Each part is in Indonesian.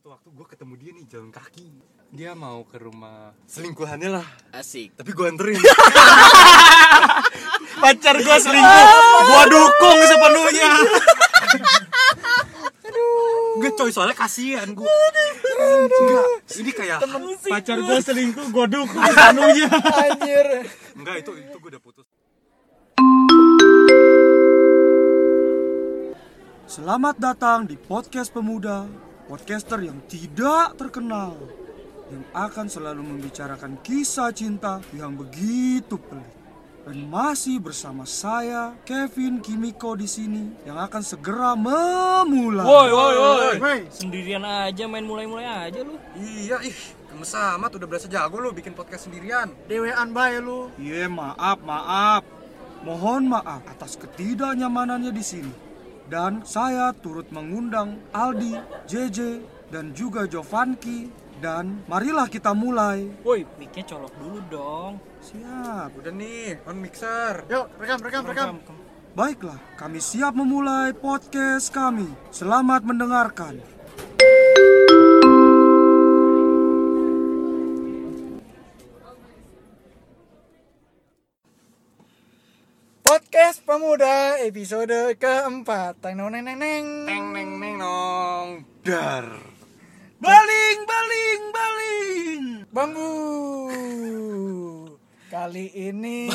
satu waktu gue ketemu dia nih jalan kaki. Dia mau ke rumah selingkuhannya lah. Asik. tapi gue anterin. Pacar gue selingkuh. Gue dukung sepenuhnya. Enggak coy, soalnya kasihan gue Enggak, ini kayak pacar gue selingkuh gue dukung sepenuhnya. Anjir. Enggak, itu itu gue udah putus. Selamat datang di podcast pemuda Podcaster yang tidak terkenal Yang akan selalu membicarakan kisah cinta yang begitu pelik Dan masih bersama saya, Kevin Kimiko di sini Yang akan segera memulai Woi, woi, woi. Sendirian aja main mulai-mulai aja lu. Iya, ih, gemes amat udah berasa jago lu bikin podcast sendirian Dewean bae lu. Iya maaf, maaf Mohon maaf atas ketidaknyamanannya di sini Dan saya turut mengundang Aldi, JJ, dan juga Jovanki. Dan marilah kita mulai. Woi, mic-nya colok dulu dong. Siap. Udah nih, on mixer. Yuk, rekam, rekam, rekam. Baiklah, kami siap memulai podcast kami. Selamat mendengarkan Podcast Pemuda episode keempat. Teng neng neng neng neng. Neng neng neng nong Dar Baling, baling, baling Bambu. Kali ini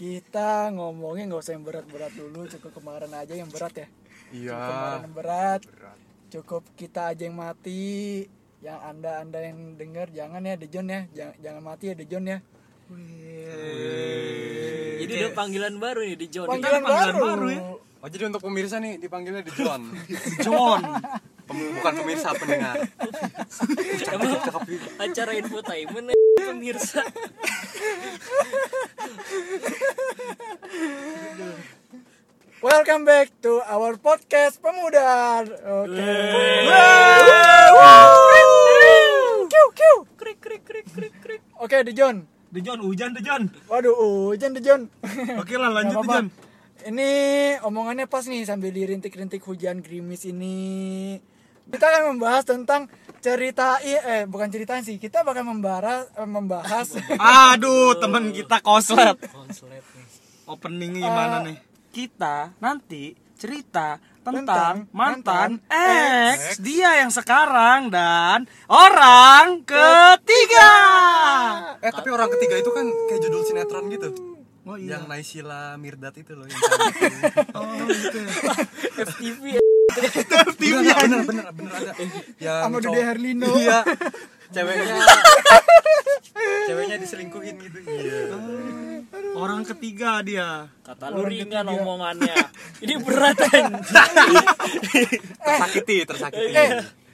kita ngomongin nggak usah yang berat-berat dulu, cukup kemarin aja yang berat ya. Iya Kemarin yang berat. Cukup kita aja yang mati. Yang anda anda yang denger jangan ya Dejon ya, jangan, jangan mati ya Dejon ya. Jadi udah panggilan baru nih di John. Panggilan, panggilan baru. baru ya. Oh jadi untuk pemirsa nih dipanggilnya The John John Pem- Bukan pemirsa, pendengar Emang acara infotainment pemirsa. Welcome back to our podcast Pemuda. Oke. Kiu, kiu. Krik krik krik John, hujan The John Waduh, hujan Dejon. Oke lah lanjut apa-apa. John Ini omongannya pas nih sambil dirintik-rintik hujan gerimis ini. Kita akan membahas tentang cerita eh bukan cerita sih. Kita bakal membahas eh, membahas Aduh temen kita koslet Konslet nih. Openingnya gimana nih? Kita nanti cerita tentang mantan, mantan ex dia yang sekarang dan orang ketiga. Eh tapi orang ketiga itu kan kayak judul sinetron gitu Oh iya. Yang Naysila Mirdad itu loh yang. Oh gitu. ya. FTV Bener, bener, bener, bener ada Yang sama Dude Herlino. Iya Ceweknya Ceweknya diselingkuhin gitu Iya Orang ketiga dia. Kata lu ringan omongannya. Ini berat kan. Tersakiti, tersakiti Eh,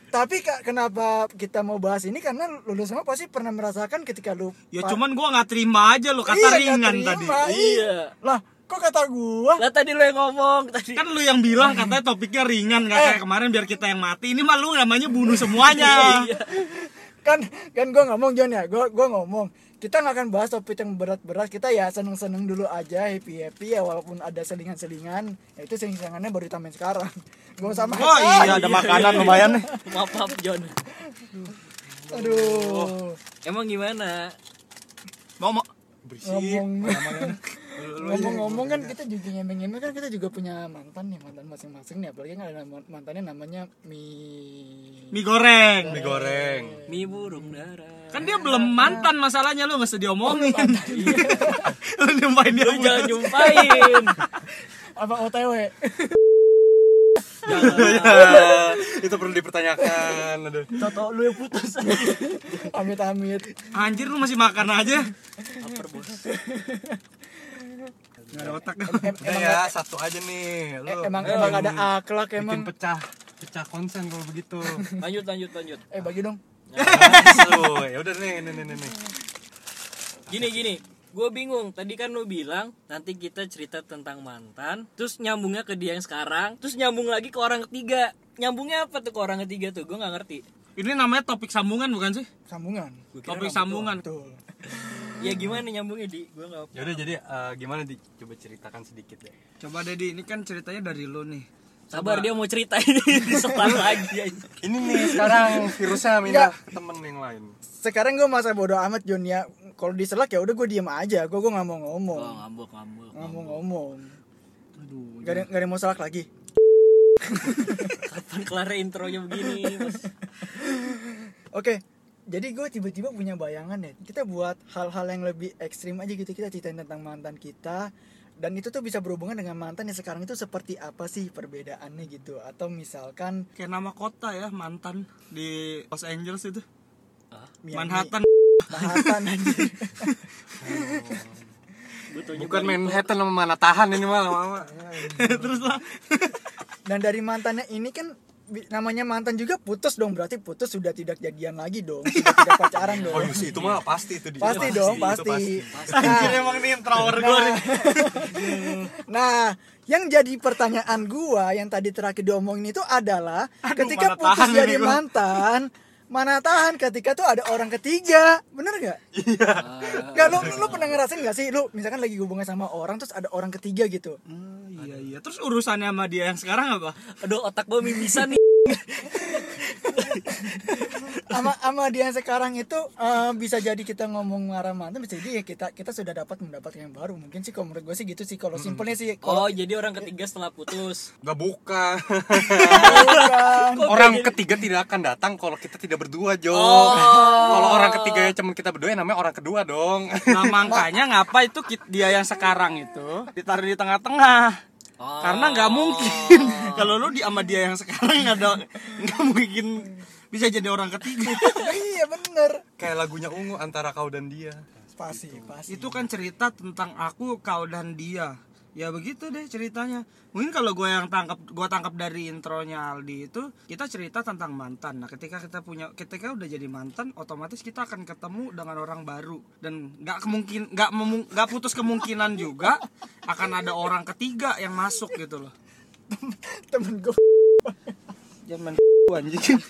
tapi Kak, kenapa kita mau bahas ini karena lulus semua pasti pernah merasakan ketika lu Ya cuman gua nggak terima aja lo kata Iya, ringan terima, tadi. Iya. Lah, kok kata gua? Lah tadi lu yang ngomong tadi. Kan lu yang bilang katanya topiknya ringan nggak kayak kemarin biar kita yang mati. Ini mah lu namanya bunuh semuanya. Iya. kan kan gue ngomong John ya. Gue gua ngomong. Kita nggak akan bahas topik yang berat-berat. Kita ya seneng-seneng dulu aja happy happy ya walaupun ada selingan-selingan. Ya itu selingan-selingannya baru ditambahin sekarang. Gue sama. Oh iya ada makanan lumayan nih. Maaf, maaf John. aduh. Emang gimana? Mau mau. Ngomong ngomong-ngomong kan kita juga ngemeng-ngemeng kan kita juga punya mantan nih mantan masing-masing nih apalagi kan ada mantannya namanya mi mie goreng. Mie goreng Mie burung dara. Kan dia belum mantan masalahnya lu nggak usah diomongin. lu nyumpahin dia. Lu jangan nyumpain. apa otw Itu perlu dipertanyakan Aduh Toto lu yang putus. amit-amit Anjir lu masih makan aja. Lapar bos. Gak ada otak dah. Em- Udah ya, satu aja nih Lu emang emang ada akhlak bikin emang pecah Pecah konsen kalau begitu Lanjut lanjut lanjut. eh bagi dong Lu, ya udah nih, nih, nih, nih, nih. Gini gini. Gue bingung. Tadi kan lu bilang nanti kita cerita tentang mantan, terus nyambungnya ke dia yang sekarang, terus nyambung lagi ke orang ketiga. Nyambungnya apa tuh ke orang ketiga tuh? Gue nggak ngerti. Ini namanya topik sambungan bukan sih? sambungan Topik sambungan. betul Ya gimana nyambungnya di? Gue nggak. Ya udah jadi eh, gimana di coba ceritakan sedikit ya. Coba Dedi, ini kan ceritanya dari lu nih. Sabar dia mau cerita ini disepan lagi aja. Ini nih sekarang virusnya minta temen yang lain. sekarang gue masa bodoh amat Jon ya kalau diselak ya udah gue diem aja gue gue nggak mau ngomong Oh, ngambek. nggak mau ngomong Aduh. gak ada gak ada yang mau selak lagi Kapan kelar intronya begini? Oke, jadi gue tiba-tiba punya bayangan ya. Kita buat hal-hal yang lebih ekstrim aja gitu. Kita ceritain tentang mantan kita. Dan itu tuh bisa berhubungan dengan mantan yang sekarang itu seperti apa sih perbedaannya gitu. Atau misalkan Kayak nama kota ya mantan di Los Angeles itu. Miami, Manhattan. Manhattan anjir. Taunya Bukan Bali. Manhattan sama mana tahan ini mah lama-lama. Terus lah. Dan dari mantannya ini kan namanya mantan juga putus dong. Berarti putus sudah tidak jadian lagi dong. Sudah tidak pacaran dong. Oh iya, itu mah pasti itu dia. Pasti Itu dong, itu pasti. Anjir emang nih introvert gue nih. Nah, yang jadi pertanyaan gua yang tadi terakhir diomongin itu adalah Aduh, ketika putus jadi mantan, mana tahan ketika tuh ada orang ketiga, bener gak? Iya. Gak lu, lu pernah ngerasain gak sih lu misalkan lagi hubungan sama orang terus ada orang ketiga gitu? Oh, iya iya. Terus urusannya sama dia yang sekarang apa? Aduh otak gua mimisan nih. Sama sama dia yang sekarang itu eh, bisa jadi kita ngomong marah mantan bisa jadi ya kita kita sudah dapat mendapatkan yang baru. Mungkin sih kalau menurut gue sih gitu sih kalau simpelnya sih kalau Oh, jadi orang ketiga setelah putus. Enggak bukan. bukan. orang ketiga tidak akan datang kalau kita tidak berdua, Jo. Oh. Kalau orang ketiga cuma kita berdua ya namanya orang kedua dong. Nah makanya ngapa itu dia yang sekarang itu ditaruh di tengah-tengah. Oh. Karena nggak mungkin kalau lu di sama dia yang sekarang nggak ada nggak mungkin bisa jadi orang ketiga. iya bener. Kayak lagunya Ungu antara kau dan dia. Pasti, pasti. itu kan cerita tentang aku, kau dan dia. Ya begitu deh ceritanya. Mungkin kalau gue yang tangkap, gue tangkap dari intronya Aldi itu kita cerita tentang mantan. Nah ketika kita punya, ketika udah jadi mantan, otomatis kita akan ketemu dengan orang baru dan nggak kemungkin, nggak nggak putus kemungkinan juga akan ada orang ketiga yang masuk gitu loh. temen gue Jangan main anjing.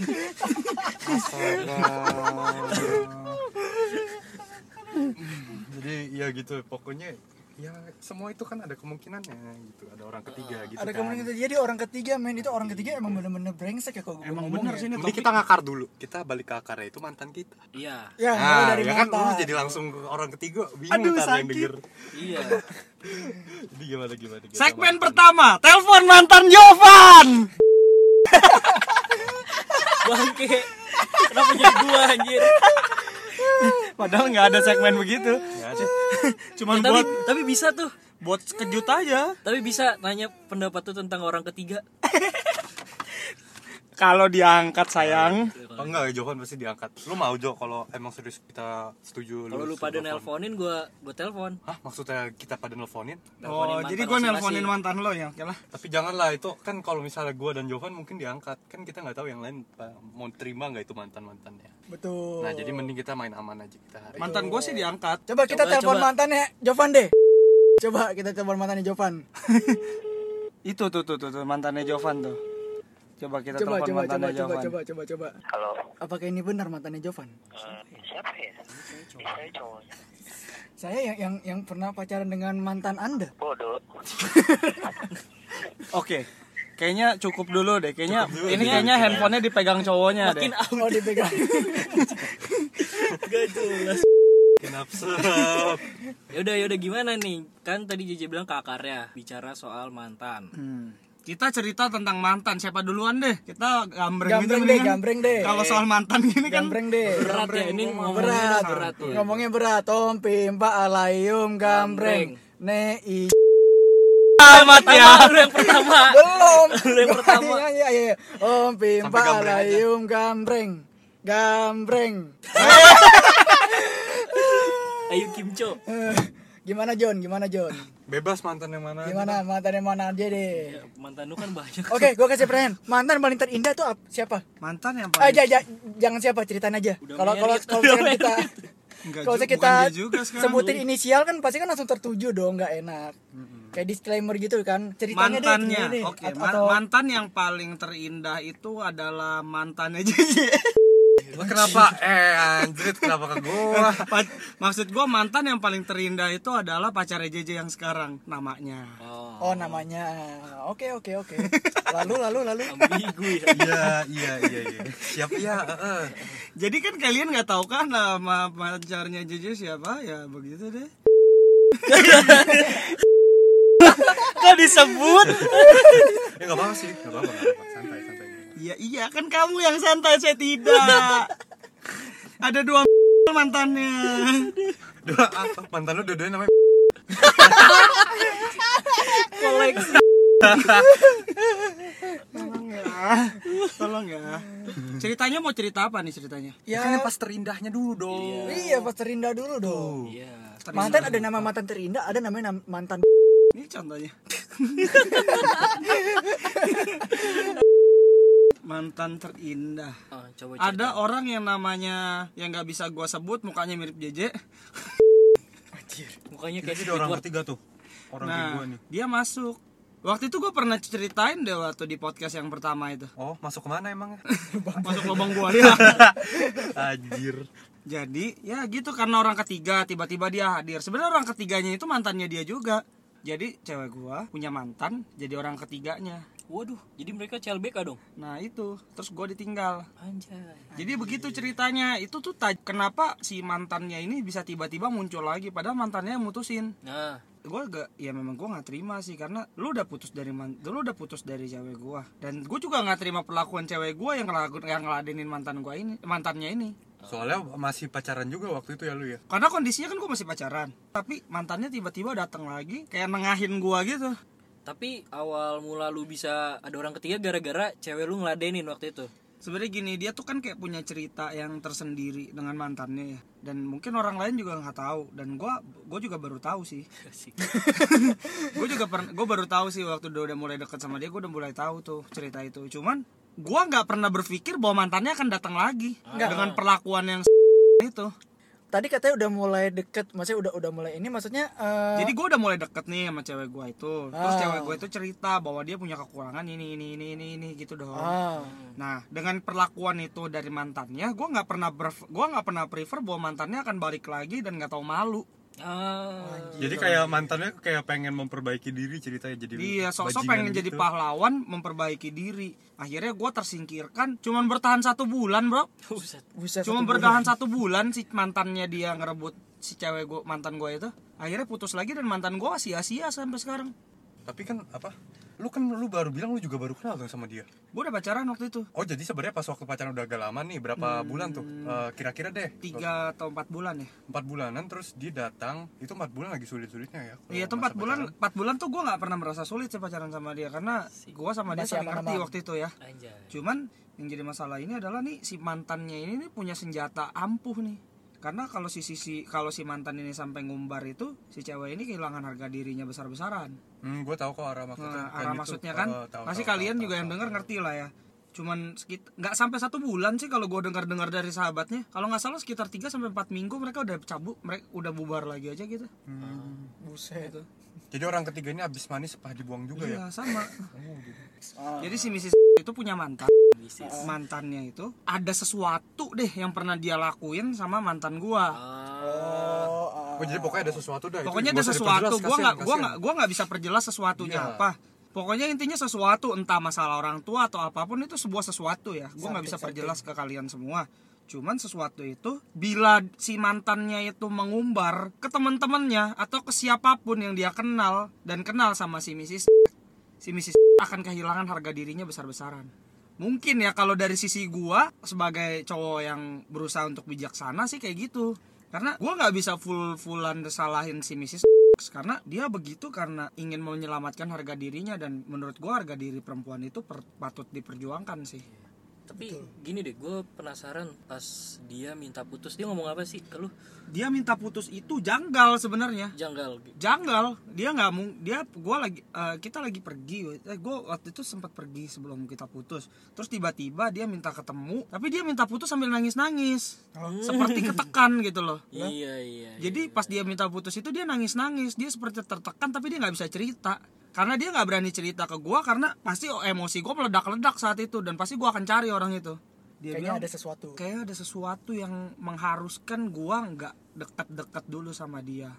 Jadi ya gitu, pokoknya ya semua itu kan ada kemungkinannya gitu, ada orang ketiga gitu. ada kan. kemungkinan gitu. jadi orang ketiga men itu orang ketiga emang bener-bener brengsek ya kalau gue Emang ngomong bener ya. sih ini Mending kita ngakar dulu. Kita balik ke akarnya itu mantan kita. Iya. ya Nah, dari ya kan lu jadi langsung ke orang ketiga bingung Aduh, ntar yang sakit. denger. Iya. Jadi gimana gimana? gimana? Segmen pertama, telepon mantan Jovan. Bangke. Kenapa jadi gua anjir? Padahal nggak ada segmen begitu. Ya, sih. Cuman tapi buat tapi bisa tuh. buat kejut aja. Tapi bisa nanya pendapat tuh tentang orang ketiga. Kalau diangkat sayang, Oh enggak, Jovan pasti diangkat. Lu mau Jo kalau emang serius kita setuju Kalau lu pada telepon. nelponin gua gua telepon. Hah, maksudnya kita pada nelponin? Oh, jadi gue masing-masing. nelponin mantan lo ya, oke lah. Tapi janganlah itu kan kalau misalnya gua dan Jovan mungkin diangkat. Kan kita nggak tahu yang lain mau terima nggak itu mantan-mantannya. betul Nah, jadi mending kita main aman aja kita hari. Mantan gue sih diangkat. coba kita telepon mantannya Jovan deh coba kita telepon mantannya Jovan Itu tuh tuh tuh, tuh mantannya Jovan tuh. Coba kita coba telepon coba coba mantannya coba Jovan. coba coba coba Halo, apakah ini benar mantannya Jovan eh, siapa ya? Saya cowoknya. saya yang yang yang pernah pacaran dengan mantan anda Bodoh. Oke. Kayaknya cukup dulu deh. Kayaknya ini kayaknya handphonenya dipegang cowoknya Makin deh. out oh dipegang gak jelas. Kenapa? Yaudah yaudah gimana nih? Kan tadi JJ bilang ke akarnya bicara soal mantan. Hmm. Kita cerita tentang mantan. Siapa duluan deh? Kita gambreng, gitu gambreng deh mendingan. gambreng deh Kalau soal mantan gini kan gambreng deh Berat ya ini ngomongnya berat berat ya. ngomongnya berat Tom pimpa alayum gambreng ne i amat ya. Lu yang pertama. belum Lu yang pertama. iya iya iya om pimpa gambreng alayum gambreng gambreng Ayo Kimco. Eh, gimana John gimana John Bebas mantan yang mana? aja. gimana mantan yang mana aja deh Ya, mantan lu kan banyak. Oke, gue kasih pertanyaan. Mantan paling terindah tuh ap- siapa? Mantan yang Eh, paling ja- ja- jangan siapa, ceritain aja. Kalau kalau kalau kita Enggak kalau kita juga sekarang. sebutin inisial kan pasti kan langsung tertuju dong, nggak enak. Kayak disclaimer gitu kan. Ceritanya deh, mantannya oke ma- atau mantan yang paling terindah itu adalah mantannya JJ Lu kenapa? Eh, anjrit kenapa ke gua? Pa- maksud gua mantan yang paling terindah itu adalah pacarnya JJ yang sekarang namanya Oh. Oh namanya. Oke oke oke. Lalu lalu lalu. ambigu ya iya iya iya iya siap ya heeh. Jadi kan kalian nggak tahu kan nama pacarnya JJ siapa? Ya begitu deh. kok disebut ya nggak apa-apa sih nggak apa-apa santai Iya iya kan kamu yang santai saya tidak. Ada dua mantannya. dua apa mantan lu dua-duanya namanya koleksi Tolong ya. Tolong ya. Ceritanya mau cerita apa nih ceritanya? ya kan yang pas terindahnya dulu dong Iya pas terindah dulu dong. iya Mantan ada nama mantan terindah, ada namanya nam- mantan. Ini contohnya. Mantan terindah. oh, coba Ada orang yang namanya yang nggak bisa gua sebut mukanya mirip JJ. mukanya kayak jadi orang ketiga tuh orang Nah, gua nih dia masuk. Waktu itu gue pernah ceritain deh waktu di podcast yang pertama itu. oh masuk ke mana emangnya Masuk lubang buaya. anjir Jadi ya gitu karena orang ketiga tiba-tiba dia hadir. Sebenarnya orang ketiganya itu mantannya dia juga. Jadi cewek gua punya mantan jadi orang ketiganya. Waduh jadi mereka CLBK dong? Nah itu. Terus gua ditinggal. anjay. Jadi begitu ceritanya. Itu tuh taj- kenapa si mantannya ini bisa tiba-tiba muncul lagi padahal mantannya yang mutusin. nah. Gue gak ya memang gue nggak terima sih karena lu udah putus dari man lu udah putus dari cewek gue dan gue juga nggak terima perlakuan cewek gue yang ngelaku- yang ngeladenin mantan gue ini mantannya ini. Soalnya masih pacaran juga waktu itu ya lu ya? Karena kondisinya kan gue masih pacaran. Tapi mantannya tiba-tiba datang lagi kayak nengahin gue gitu tapi awal mula lu bisa ada orang ketiga gara-gara cewek lu ngeladenin waktu itu? Sebenarnya gini dia tuh kan kayak punya cerita yang tersendiri dengan mantannya ya. Dan mungkin orang lain juga nggak tahu. Dan gue gue juga baru tahu sih. Gue juga pernah gue baru tahu sih waktu dia udah mulai deket sama dia gue udah mulai tahu tuh cerita itu. Cuman gue nggak pernah berpikir bahwa mantannya akan datang lagi dengan perlakuan yang itu Tadi katanya udah mulai deket, maksudnya udah udah mulai ini, maksudnya. eh, jadi gue udah mulai deket nih sama cewek gue itu terus Ah. cewek gue itu cerita bahwa dia punya kekurangan ini ini ini ini ini gitu dong ah, Nah, dengan perlakuan itu dari mantannya, gue nggak pernah gua nggak pernah prefer bahwa mantannya akan balik lagi dan nggak tahu malu. Ah jadi kayak mantannya kayak pengen memperbaiki diri ceritanya jadi Iya, sosok pengen jadi gitu. pahlawan, memperbaiki diri. Akhirnya gue tersingkirkan, cuman bertahan satu bulan, bro. Buset. buset. Cuma satu bertahan satu bulan si mantannya dia ngerebut si cewek gua mantan gue itu. Akhirnya putus lagi dan mantan gue sia-sia sampai sekarang. tapi kan apa lu kan lu baru bilang lu juga baru kenal dong sama dia? Gue udah pacaran waktu itu, oh jadi sebenarnya pas waktu pacaran udah agak lama nih berapa bulan tuh? Eh, kira-kira deh. Tiga atau empat bulan ya. empat bulanan terus dia datang. Itu empat bulan lagi sulit-sulitnya ya Iya, empat bulan, empat bulan tuh gue nggak pernah merasa sulit sih pacaran sama dia karena gue sama dia saling ngerti waktu itu ya. anjay. Cuman yang jadi masalah ini adalah nih si mantannya ini nih punya senjata ampuh nih. Karena kalau si sisi kalau si mantan ini sampai ngumbar itu si cewek ini kehilangan harga dirinya besar-besaran. hmm, gue tahu kok arah maksudnya Nah, arah gitu. maksudnya kan Oh, tahu, pasti tahu, kalian tahu, juga tahu, yang dengar ngerti lah ya. Cuman sekit nggak sampai satu bulan sih kalau gue dengar-dengar dari sahabatnya. Kalau nggak salah sekitar 3 sampai 4 minggu mereka udah cabut, mereka udah bubar lagi aja gitu. Hmm. Buset. Gitu. Jadi orang ketiga ini habis manis sepah dibuang juga ya Iya, sama. Ah. Jadi si Mrs itu punya mantan. Mantannya itu ada sesuatu deh yang pernah dia lakuin sama mantan gua. Oh, ah. oh jadi pokoknya ada sesuatu dah itu Pokoknya nggak ada sesuatu. Gua kasihan, nggak gua kasihan. nggak gua nggak bisa perjelas sesuatunya Iya. apa. Pokoknya intinya sesuatu entah masalah orang tua atau apa pun itu sebuah sesuatu ya. Gua nggak bisa perjelas ke kalian semua. Cuman sesuatu itu bila si mantannya itu mengumbar ke teman-temannya atau ke siapa pun yang dia kenal dan kenal sama si Mrs. si Mrs. akan kehilangan harga dirinya besar-besaran. Mungkin ya kalau dari sisi gua sebagai cowok yang berusaha untuk bijaksana sih kayak gitu. Karena gua nggak bisa full-fullan salahin si Mrs. karena dia begitu karena ingin menyelamatkan harga dirinya dan menurut gua harga diri perempuan itu per- patut diperjuangkan sih. Tapi gini deh gue penasaran pas dia minta putus dia ngomong apa sih ke lu Dia minta putus itu janggal sebenarnya. janggal Janggal, dia nggak mau dia gua lagi eh, kita lagi pergi. Eh gua waktu itu sempat pergi sebelum kita putus. Terus tiba-tiba dia minta ketemu, tapi dia minta putus sambil nangis-nangis. Seperti ketekan gitu loh. iya iya Jadi pas dia minta putus itu dia nangis-nangis, dia seperti tertekan tapi dia nggak bisa cerita. Karena dia nggak berani cerita ke gua karena pasti emosi gua meledak-ledak saat itu dan pasti gua akan cari orang itu. Dia Kayaknya bilang ada sesuatu. kayak ada sesuatu yang mengharuskan gua nggak deket-deket dulu sama dia.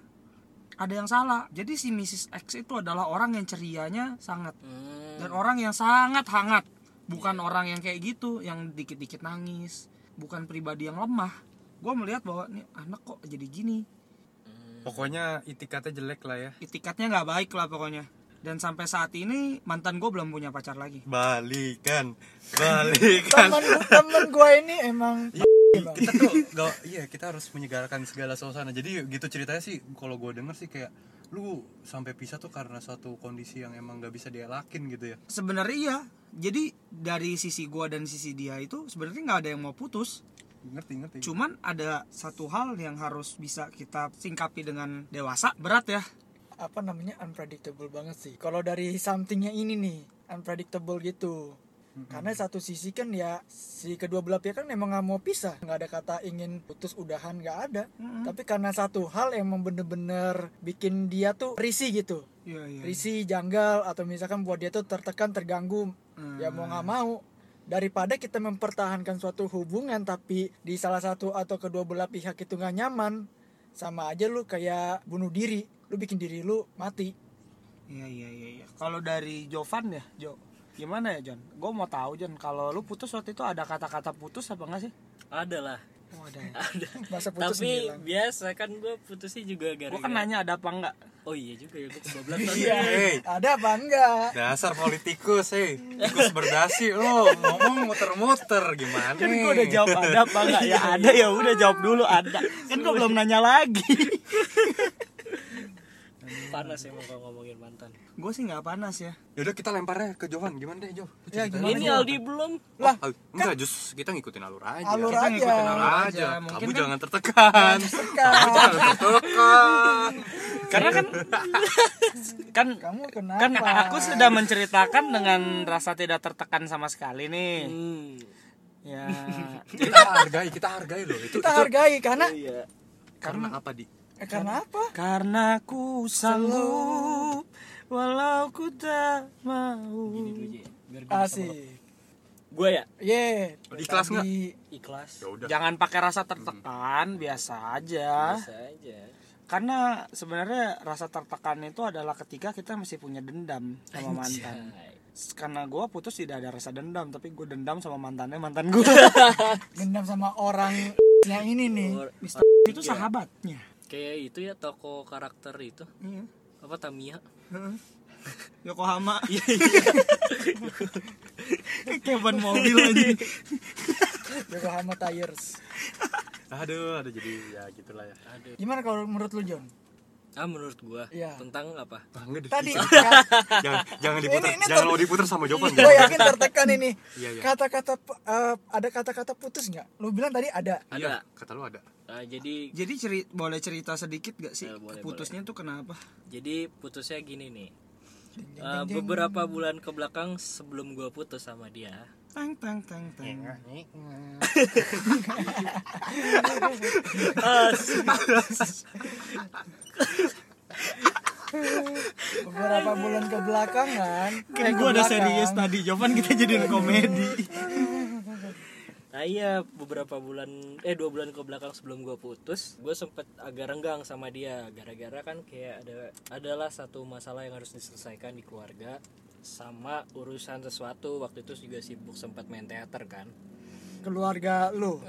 ada yang salah. Jadi si Mrs. X itu adalah orang yang cerianya sangat Hmm. dan orang yang sangat hangat, bukan orang yang kayak gitu, yang dikit-dikit nangis, bukan pribadi yang lemah. Gue melihat bahwa nih anak kok jadi gini, pokoknya itikatnya jelek lah ya itikatnya nggak baik lah pokoknya. Dan sampai saat ini mantan gue belum punya pacar lagi. balikan balikan temen temen gue ini emang kita tuh gak, iya kita harus menyegarkan segala suasana jadi gitu ceritanya sih kalau gue denger sih kayak lu sampai pisah tuh karena suatu kondisi yang emang gak bisa dielakin gitu ya Sebenarnya iya. Jadi dari sisi gue dan sisi dia itu sebenarnya nggak ada yang mau putus. ngerti ngerti Cuman ada satu hal yang harus bisa kita singkapi dengan dewasa. Berat ya. Apa namanya unpredictable banget sih. Kalau dari somethingnya ini nih unpredictable gitu. Karena satu sisi kan ya si kedua belah pihak kan emang nggak mau pisah. Nggak ada kata ingin putus udahan nggak ada. Tapi karena satu hal emang bener-bener bikin dia tuh risih gitu. Iya iya. risih janggal atau misalkan buat dia tuh tertekan terganggu. Ya mau nggak mau. Daripada kita mempertahankan suatu hubungan tapi di salah satu atau kedua belah pihak itu nggak nyaman sama aja lu kayak bunuh diri lu bikin diri lu mati Iya iya iya. iya. Kalau dari Jovan ya, Jo. Gimana ya, John? Gue mau tahu, John. Kalau lu putus waktu itu ada kata-kata putus apa enggak sih? Ada lah. Oh, ada. Ada. masa putus Tapi ngilang. biasa kan gue putusnya juga Gue gara-gara. kan nanya ada apa enggak? Oh iya juga ya gue kebablasan. Iya. Ada apa enggak dasar politikus hei tikus berdasi lo ngomong muter-muter gimana Kan gue udah jawab ada apa enggak? Ya ada ya udah jawab dulu ada. Kan gue belum nanya lagi. Panas emang kalau ngomongin mantan. gue sih nggak panas ya. yaudah kita lemparnya ke Jovan gimana deh Jo Ya, gimana, Ini? Aldi belum. lah Oh, enggak jus kita ngikutin alur aja Alur Kita aja. ngikutin alur Alur aja. aja Mungkin kamu kan- jangan tertekan kamu jangan tertekan Karena kan kan kamu kenapa kan aku sudah menceritakan dengan rasa tidak tertekan sama sekali nih. Hmm. Ya. kita hargai kita hargai loh itu kita itu hargai karena Iya. karena apa di eh, karena apa Karena ku sanggup walau ku tak mau. Gini dulu asik Gue ya ye Ikhlas nggak? ikhlas. ya udah Jangan pakai rasa tertekan, biasa aja. Biasa aja. Karena sebenarnya rasa tertekan itu adalah ketika kita masih punya dendam sama mantan. Karena gue putus tidak ada rasa dendam, tapi gue dendam sama mantannya mantan gue. dendam sama orang yang ini nih Or- Mister itu sahabatnya. Kayak itu ya toko karakter itu. Iya. Apa Tamiya? Yokohama. Iya Kayak ban mobil aja. Yokohama Tires aduh ada jadi ya gitulah ya Aduh. gimana kalau menurut lu John Ah menurut gua Iya. tentang apa? Ah, enggak deh. tadi jangan jangan diputer Ini- ini jangan ter- mau diputer sama Jovan gue yakin tertekan ini Iya, iya. kata-kata eh, ada kata-kata putus nggak lu bilang tadi ada Iya, Ada. kata lu ada Ah, jadi Jadi ceri boleh cerita sedikit gak sih Ya, boleh, putusnya tuh kenapa? jadi putusnya gini nih. Eh, beberapa bulan ke belakang sebelum gua putus sama dia, Tang tang tang tang. beberapa bulan ke belakangan Kayak gue ada serius tadi, Jovan kita jadiin komedi. Nah iya beberapa bulan eh dua bulan ke belakang sebelum gue putus gue sempet agak renggang sama dia gara-gara kan kayak ada adalah satu masalah yang harus diselesaikan di keluarga sama urusan sesuatu waktu itu juga sibuk sempat main teater kan. Keluarga lu?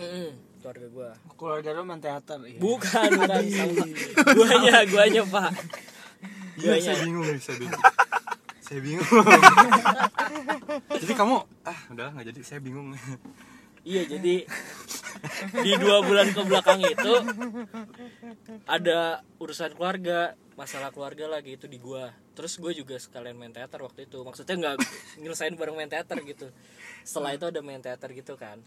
Keluarga gue Keluarga lu main teater ya. bukan bukan. Sama guanya guanya pak. Iya, saya bingung saya bingung. saya bingung. jadi kamu ah udah nggak jadi, saya bingung. Iya jadi di dua bulan ke belakang itu ada urusan keluarga masalah keluarga lagi itu di gua terus gue juga sekalian main teater waktu itu. Maksudnya nggak nyelesain bareng main teater gitu. Setelah itu ada main teater gitu kan.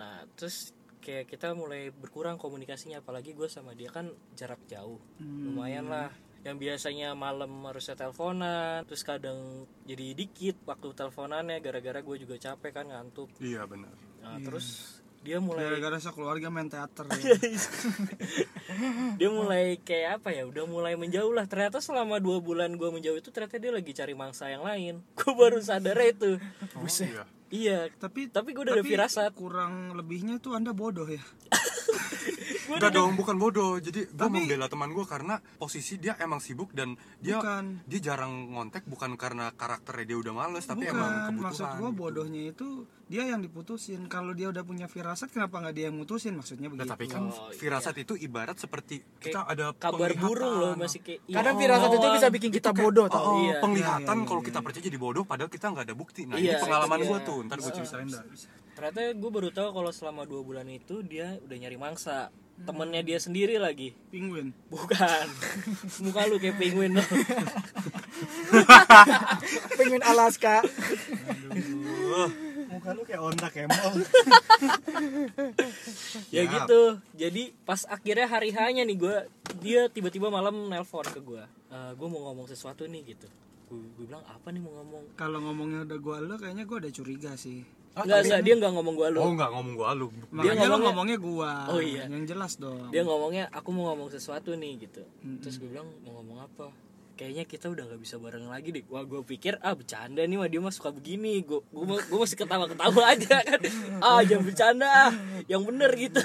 Nah terus kayak kita mulai berkurang komunikasinya. Apalagi gue sama dia kan jarak jauh. Lumayan lah. Yang biasanya malam harusnya teleponan terus kadang jadi dikit waktu teleponannya gara-gara gue juga capek kan ngantuk. Iya benar. Nah, terus dia mulai Gara-gara sekeluarga main teater ya. dia mulai kayak apa ya udah mulai menjauh lah ternyata selama dua bulan gue menjauh itu ternyata dia lagi cari mangsa yang lain gue baru sadar itu Oh, iya. iya tapi tapi gue udah ada tapi firasat kurang lebihnya tuh Anda bodoh ya. Enggak dong, bukan bodoh. Jadi gue membela teman gue karena posisi dia emang sibuk dan dia Bukan. dia jarang ngontek bukan karena karakternya dia udah males, tapi Bukan, emang kebutuhan. maksud gua gitu. bodohnya itu dia yang diputusin. Kalau dia udah punya firasat kenapa nggak dia yang mutusin? Maksudnya Nah, begitu. tapi kan Oh, iya. firasat itu ibarat seperti kita ada kabar burung loh masih kayak Kadang iya, firasat itu bisa bikin kita bodoh tau. Oh, Iya. penglihatan Iya, iya, kalau iya, kita percaya jadi bodoh padahal kita nggak ada bukti. Nah, Iya, ini pengalaman itu gue tuh. Ntar gue ceritain dah. ternyata gue baru tahu kalau selama dua bulan itu dia udah nyari mangsa temennya dia sendiri lagi. Penguin. bukan. Muka lu kayak penguin. Penguin Alaska. Muka lu kayak onta kemol. ya gitu. Jadi pas akhirnya hari hanya nih gue dia tiba-tiba malam nelpon ke gue "Eh, gue mau ngomong sesuatu nih gitu gue bilang apa nih mau ngomong Kalau ngomongnya udah gua lu kayaknya gua udah curiga sih. Enggak, enggak, dia enggak ngomong gue lu Oh, nggak ngomong gue lu. Makanya lu ngomongnya- ngomongnya gua. Oh, iya. Yang jelas dong. dia ngomongnya aku mau ngomong sesuatu nih gitu terus gue bilang mau ngomong apa kayaknya kita udah nggak bisa bareng lagi deh wah gue pikir ah bercanda nih mah dia mah suka begini gue gue masih ketawa ketawa aja kan ah jangan bercanda ah. yang bener gitu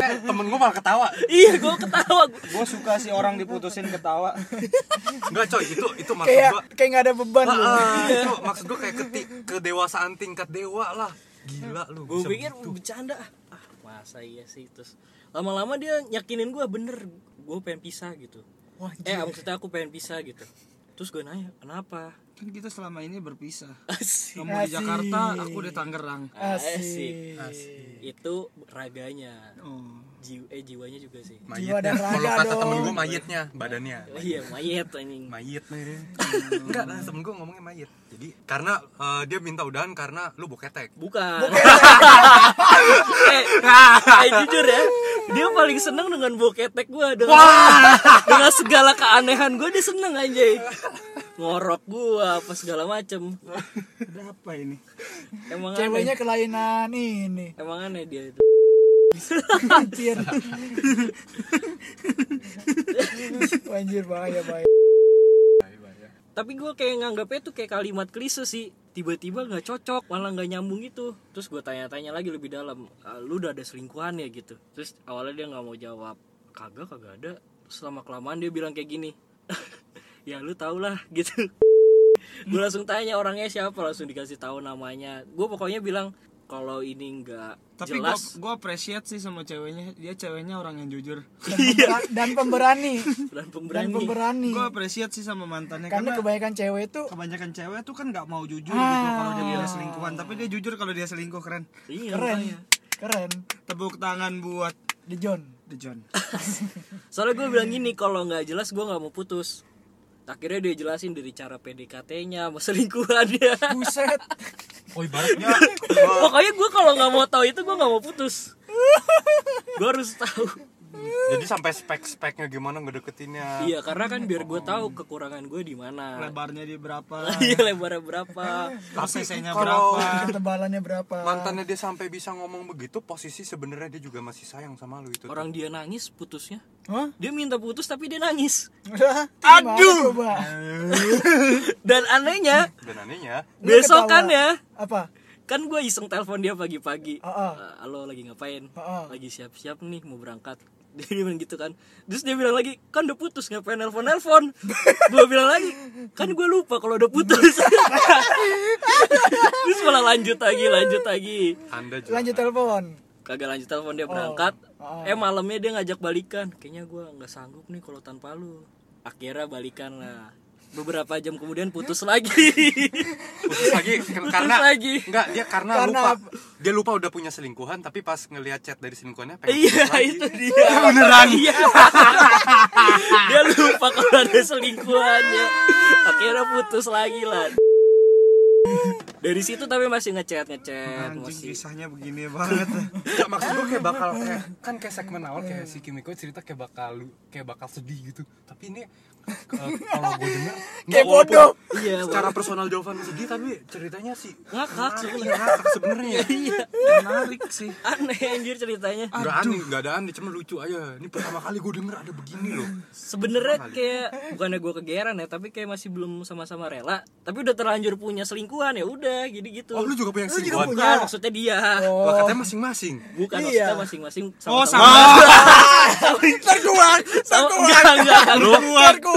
temen gue malah ketawa. iya gue ketawa Gua suka sih orang diputusin ketawa. Enggak coy, itu itu maksud Kayak gue. kayak nggak ada beban Ah, lu. ah, itu maksud gue kayak keti kedewasaan tingkat dewa lah. Gila lu. gue pikir begitu. bercanda ah Ah, masa iya sih terus lama-lama dia yakinin gue bener gue pengen pisah gitu Wah, eh maksudnya aku pengen pisah gitu terus gue nanya kenapa Kan kita selama ini berpisah. asik Kamu di Asik. Jakarta, aku di Tangerang. asik Asik. itu raganya Oh. jiwa eh jiwanya juga sih Jiwa dan Mayitnya. Kalau raga kata temen gue mayitnya, badannya. iya mayat anjing Mayit nih. Enggak, nah, temen gue ngomongnya mayit. Jadi karena eh, dia minta udahan karena lu boketek. bukan eh, eh, jujur ya dia paling seneng dengan boketek gue dengan, dengan segala keanehan gue dia seneng anjay ngorok gue apa segala macem. Ada apa ini? emang Ceweknya aneh. kelainan ini. emang aneh dia itu. Anjir. Anjir bahaya bahaya. tapi gue kayak nganggapnya tuh kayak kalimat klise sih. Tiba-tiba nggak cocok malah nggak nyambung gitu. Terus gue tanya-tanya lagi lebih dalam "Ah, lu udah ada selingkuhan ya? gitu. Terus awalnya dia nggak mau jawab. Kagak kagak ada. Selama kelamaan dia bilang kayak gini ya lu tau lah gitu gue langsung tanya orangnya siapa langsung dikasih tahu namanya gue pokoknya bilang kalau ini nggak Tapi gua, jelas gua appreciate sih sama ceweknya. Dia ceweknya orang yang jujur. Dan pemberani. dan Dan pemberani pemberani. Gua appreciate sih sama mantannya Karena karena, kebanyakan cewek itu kebanyakan cewek tuh kan nggak mau jujur Ah. gitu kalau dia bilang selingkuhan, tapi dia jujur kalau dia selingkuh keren. iya keren. makanya. Keren. Tepuk tangan buat Di John. The John. soalnya gue bilang gini kalau nggak jelas gue nggak mau putus akhirnya dia jelasin dari cara PDKT-nya selingkuhannya Buset. Oh ibaratnya. Pokoknya gue kalau nggak mau tahu itu gue nggak mau putus. Gue harus tahu jadi sampai spek-speknya gimana ngedeketinnya. iya karena kan biar gue tahu kekurangan gue di mana Lebarnya di berapa? iya lebarnya berapa kalau- berapa? Ketebalannya berapa? Mantannya dia sampai bisa ngomong begitu, posisi sebenarnya dia juga masih sayang sama lu itu. tuh. orang dia nangis putusnya Hah? dia minta putus tapi dia nangis Aduh. Dan anehnya Dan anehnya, Lu besokannya Apa? kan gue iseng telepon dia pagi-pagi Heeh. "Eh, halo lagi ngapain Heeh. lagi siap-siap nih mau berangkat dia bilang gitu kan. Terus dia bilang lagi kan udah putus ngapain nelpon nelpon gue bilang lagi kan gue lupa kalau udah putus. Terus malah lanjut lagi lanjut lagi. Anda juga. Lanjut telepon. kagak lanjut telepon dia berangkat. Oh. eh malamnya dia ngajak balikan. Kayaknya gue nggak sanggup nih kalau tanpa lu. Akhirnya balikan lah beberapa jam kemudian putus lagi. Putus lagi Putus karena lagi. enggak dia karena, Karena lupa. apa? dia lupa udah punya selingkuhan tapi pas ngelihat chat dari selingkuhannya pengen iya putus lagi. itu dia. Beneran. Iya. Dia lupa kalau ada selingkuhannya. Akhirnya putus lagi lah. Dari situ tapi masih ngechat ngechat Anjing masih. kisahnya begini banget. Enggak, maksud gue kayak bakal kayak kan kayak segmen awal kayak si Kimiko cerita kayak bakal kayak bakal sedih gitu. Tapi ini eh, kalau gue denger Kayak bodoh. Iya, secara personal Jovan sedih tapi ceritanya sih ngakak sih Iya, ngakak sebenarnya. Iya. Menarik sih. aneh anjir ceritanya. Gak aneh, gak ada aneh, cuma lucu aja. Ini pertama kali gue denger ada begini loh. Sebenarnya kayak bukannya gue kegeran ya tapi kayak masih belum sama-sama rela tapi udah terlanjur punya selingkuhan ya udah jadi gitu Oh lu juga punya Lu juga selingkuhan? punya? maksudnya dia. Oh. Lah, katanya masing-masing. Bukan Iya. maksudnya masing-masing Oh, sama-sama. Terkuat, sama terkuat, enggak enggak. Lu,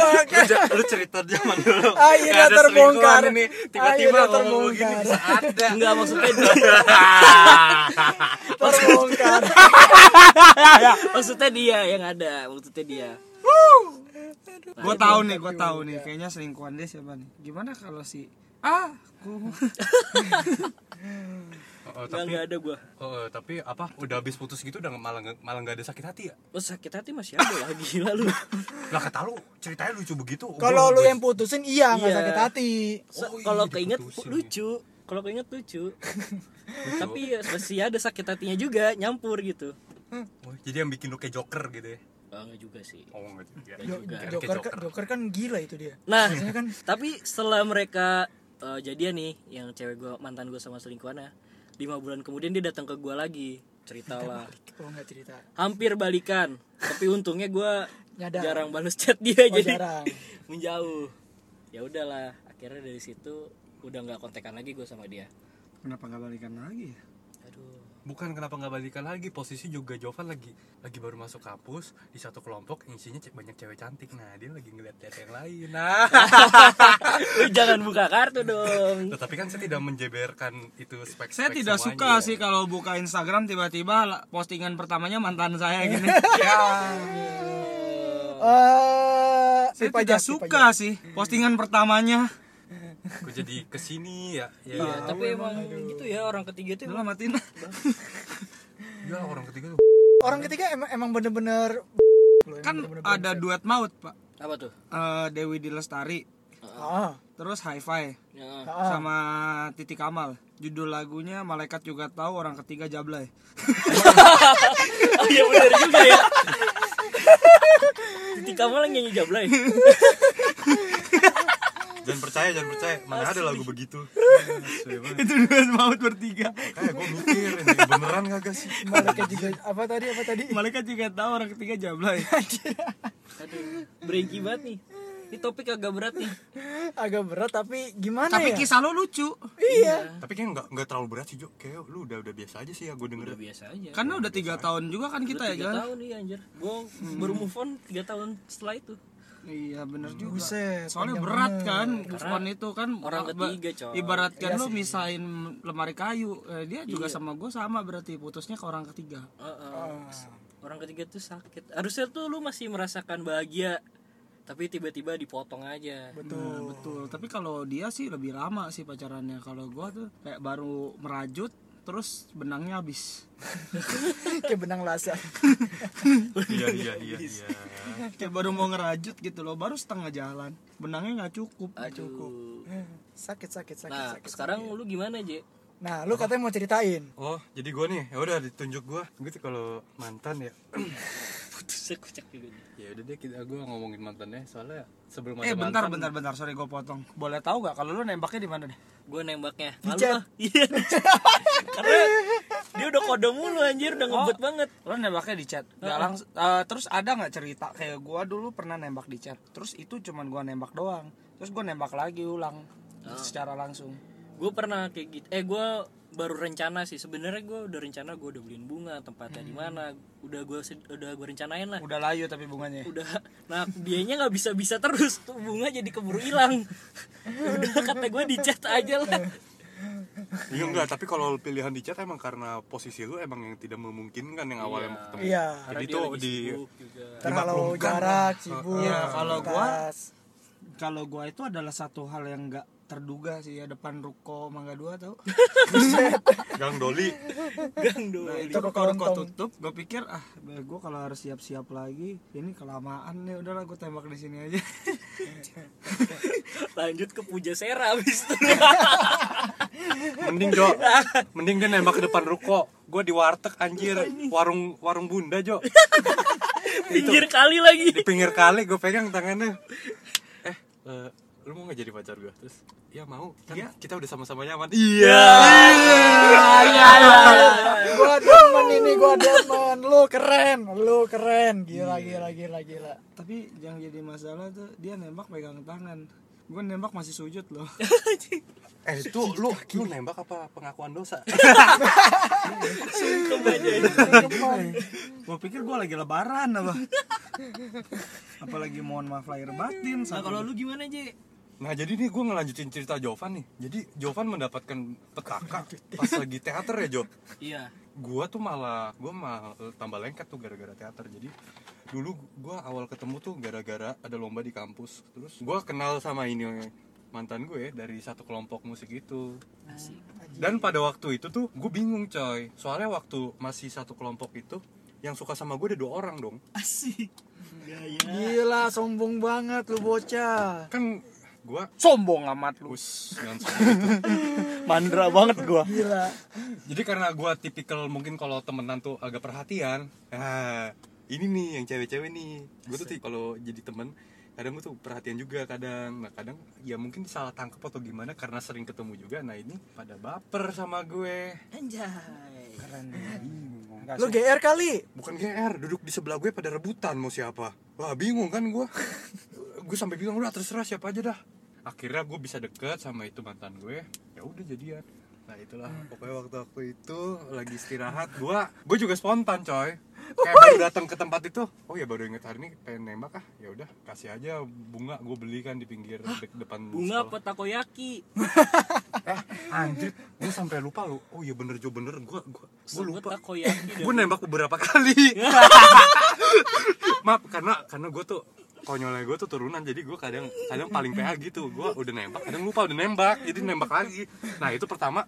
terkuat. lu, cerita zaman dulu Akhirnya terbongkar. ini Tiba-tiba Akhirnya ngomong begini terbongkar. bisa ada enggak maksudnya dia Terbongkar. maksudnya dia yang ada maksudnya dia Gue tahu nih, gue tahu nih. Kayaknya selingkuhan dia siapa nih? Gimana kalau si Ah, aku Oh, enggak tapi, enggak ada gue oh, tapi apa udah habis putus gitu udah malah malah nggak ada sakit hati ya? oh sakit hati masih ada lah gila lu Lah kata lu ceritanya lucu begitu. Kalau Gua- lu gua- yang putusin iya nggak Iya. sakit hati. Oh, iya, kalau keinget diputusin. lucu kalau keinget lucu tapi ya masih ada sakit hatinya juga nyampur gitu Oh, jadi yang bikin lu kayak joker gitu ya? oh, enggak juga sih Oh enggak juga. Enggak Joker, kan, Joker kan gila itu dia. nah Saya kan tapi setelah mereka eh, jadian nih yang cewek gua mantan gue sama selingkuhannya lima bulan kemudian dia datang ke gua lagi cerita lah oh nggak cerita. hampir balikan tapi untungnya gua Nyadar. jarang balas chat dia Oh, jadi jarang. menjauh ya udahlah akhirnya dari situ udah nggak kontekan lagi gue sama dia kenapa nggak balikan lagi ya? Bukan kenapa nggak balikan lagi, posisi juga Jovan lagi lagi baru masuk kampus di satu kelompok isinya banyak cewek cantik. Nah, dia lagi ngeliat cewek yang lain. Nah, lu jangan buka kartu dong tapi kan saya tidak menjeberkan itu spek Saya tidak suka sih kalau buka Instagram tiba-tiba postingan pertamanya mantan saya gini. Eh, saya pipa tidak suka sih postingan pertamanya. Gue jadi ke sini ya, ya, iya tapi emang gitu ya orang ketiga tuh Udah lah, matiin. ya orang ketiga tuh. Orang ketiga emang emang bener-bener kan ada duet maut pak. apa tuh Eh, Dewi Dilestari, ah, terus Hi-Fi ya. ah. sama Titi Kamal. Judul lagunya Malaikat juga tahu orang ketiga Jablay. oh iya bener juga ya Titik kamu lagi nyanyi jablay Jangan percaya, jangan percaya. Mana ada lagu begitu? Itu duet maut bertiga. Kayak gue mikir, ini beneran kagak sih? Malaikat juga apa tadi apa tadi? Malaikat juga tahu orang ketiga Jablay. aduh brengki banget nih ini topik agak berat nih Agak berat tapi gimana Tapi ya? kisah lo lucu. Iya. Tapi kayak nggak nggak terlalu berat sih Jo. Kayak lu udah udah biasa aja sih ya gue denger. udah biasa aja Karena udah tiga tahun juga kan kita Udah ya tiga jalan. tahun nih anjir gue baru move on tiga tahun setelah itu Iya bener juga. Buset, Soalnya berat kan move on itu kan orang ketiga, coy. Ibaratkan Iya lu sih. misahin lemari kayu. Eh, dia juga sama gue sama berarti putusnya ke orang ketiga. Heeh. orang ketiga tuh sakit harusnya tuh lu masih merasakan bahagia tapi tiba-tiba dipotong aja Betul. Nah, betul. Tapi kalau dia sih lebih lama sih pacarannya. Kalau gua tuh kayak baru merajut terus benangnya habis. Kayak benang laser. Iya iya iya iya. kayak baru mau ngerajut gitu loh, baru setengah jalan. Benangnya nggak cukup. aduh Sakit sakit sakit nah sakit. sekarang lu gimana Je Nah, lu katanya mau ceritain. Oh, jadi gue nih, ya udah ditunjuk gue. Gitu kalau mantan ya. putus kocak juga ya udah deh kita gue ngomongin mantannya soalnya sebelum Eh ada bentar mantan, bentar bentar sorry gue potong. Boleh tahu gak kalau lu nembaknya di mana deh? gue nembaknya Di chat. lah. iya karena dia udah kode mulu anjir udah ngebet banget Lu nembaknya di chat. Gak langsung. eh, terus ada nggak cerita kayak gua dulu pernah nembak di chat. Terus itu cuman gua nembak doang. Terus gua nembak lagi ulang secara langsung. gue pernah kayak gitu eh gue baru rencana sih. Sebenarnya gue udah rencana gue udah beliin bunga tempatnya di mana. Udah gue udah gue rencanain lah. Udah layu tapi bunganya. udah. Nah dianya nggak bisa bisa terus. Tuh bunga jadi keburu hilang. Udah kata gue di chat aja lah. Iya enggak, tapi kalau pilihan di chat emang karena posisi lu emang yang tidak memungkinkan yang awalnya mau ketemu. Iya. Jadi tuh di dimaklumkan jarak, sibuk. Iya, kalau gua- tas. Kalau gua itu adalah satu hal yang nggak terduga sih ya depan ruko Mangga Dua tau. Gang Doli. gang dulu Nah, itu ruko ruko tutup, gue pikir ah gue kalau harus siap-siap lagi ini kelamaan nih udahlah gue tembak di sini aja. lanjut ke puja sera abis itu Mending Jo, mending dia nembak ke depan ruko. Gue di warteg anjir, warung warung bunda Jo. pinggir kali lagi di pinggir kali gue pegang tangannya eh eh, lu mau gak jadi pacar gue terus ya mau. Kan kita udah sama-sama nyaman. Iya. Gua demen ini gua demen lu keren lu keren. Gila gila gila gila. Tapi yang jadi masalah tuh dia nembak pegang tangan. Gue nembak masih sujud loh. eh itu lu lu nembak apa pengakuan dosa? Gue pikir gue lagi lebaran apa. Apalagi mohon maaf lahir batin. nah kalau lu gimana Je nah jadi nih gue ngelanjutin cerita Jovan nih. Jadi Jovan mendapatkan petaka pas lagi teater ya Jo iya. Gua tuh malah gua malah tambah lengket tuh gara-gara teater. Jadi dulu gua awal ketemu tuh gara-gara ada lomba di kampus. Terus gua kenal sama ini mantan gue dari satu kelompok musik itu. Dan pada waktu itu tuh gue bingung coy. Soalnya waktu masih satu kelompok itu yang suka sama gue ada dua orang dong. Asik. Gaya. Gila sombong banget lu bocah. Kan gua Sombong amat lu. us jangan seperti itu. Mandra banget gue. gila. Jadi karena gua tipikal mungkin kalau temenan tuh agak perhatian ah ini nih yang cewek-cewek nih. Gue tuh kalau jadi temen kadang gue tuh perhatian juga kadang. Nah kadang ya mungkin salah tangkap atau gimana karena sering ketemu juga. Nah ini pada baper sama gue. Anjay. Lu GR kali? Bukan GR duduk di sebelah gue pada rebutan mau siapa. Wah bingung kan gue gue sampai bilang udah terserah siapa aja dah. Akhirnya gue bisa deket sama itu mantan gue. Ya udah jadian. Nah itulah. Pokoknya waktu waktu itu lagi istirahat gue gue juga spontan coy. Kayak baru datang ke tempat itu oh ya baru inget hari ini pengen nembak ah ya udah kasih aja bunga gue beli kan di pinggir de- depan bunga sekolah. apa takoyaki? Eh anjir gue sampai lupa lu. Oh iya bener jo bener. Gue gue gue lupa. takoyaki gue nembak beberapa kali. Maaf karena karena gue tuh konyolnya gue tuh turunan jadi gue kadang kadang paling PH gitu. Gue udah nembak kadang lupa udah nembak jadi nembak lagi. Nah itu pertama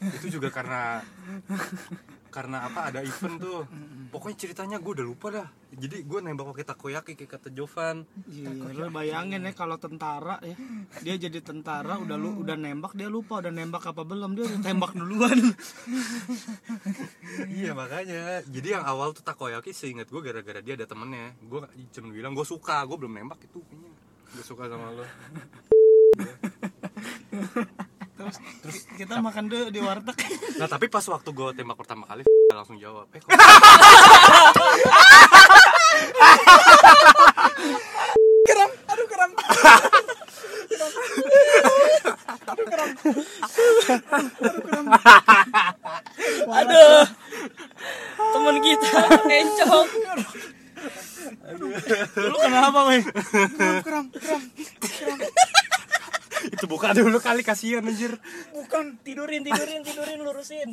itu juga karena karena apa ada event tuh. Pokoknya ceritanya gue udah lupa dah. Jadi gue nembak pakai takoyaki kayak kata Jovan. Iya, lu bayangin ya kalau tentara ya. Dia jadi tentara udah lu udah nembak dia lupa udah nembak apa belum. Dia udah tembak duluan. iya makanya. Jadi yang awal tuh takoyaki seingat gue gara-gara dia ada temennya. Gue cuma bilang gue suka gue belum nembak itu. Kayaknya gue suka sama lo Terus, terus kita makan dulu di warteg. Nah tapi pas waktu gue tembak pertama kali langsung jawab Eh kok? Keram aduh keram aduh temen kita encok Lu kenapa, weh? keram keram itu buka dulu kali kasihan anjir. Bukan tidurin tidurin tidurin lurusin.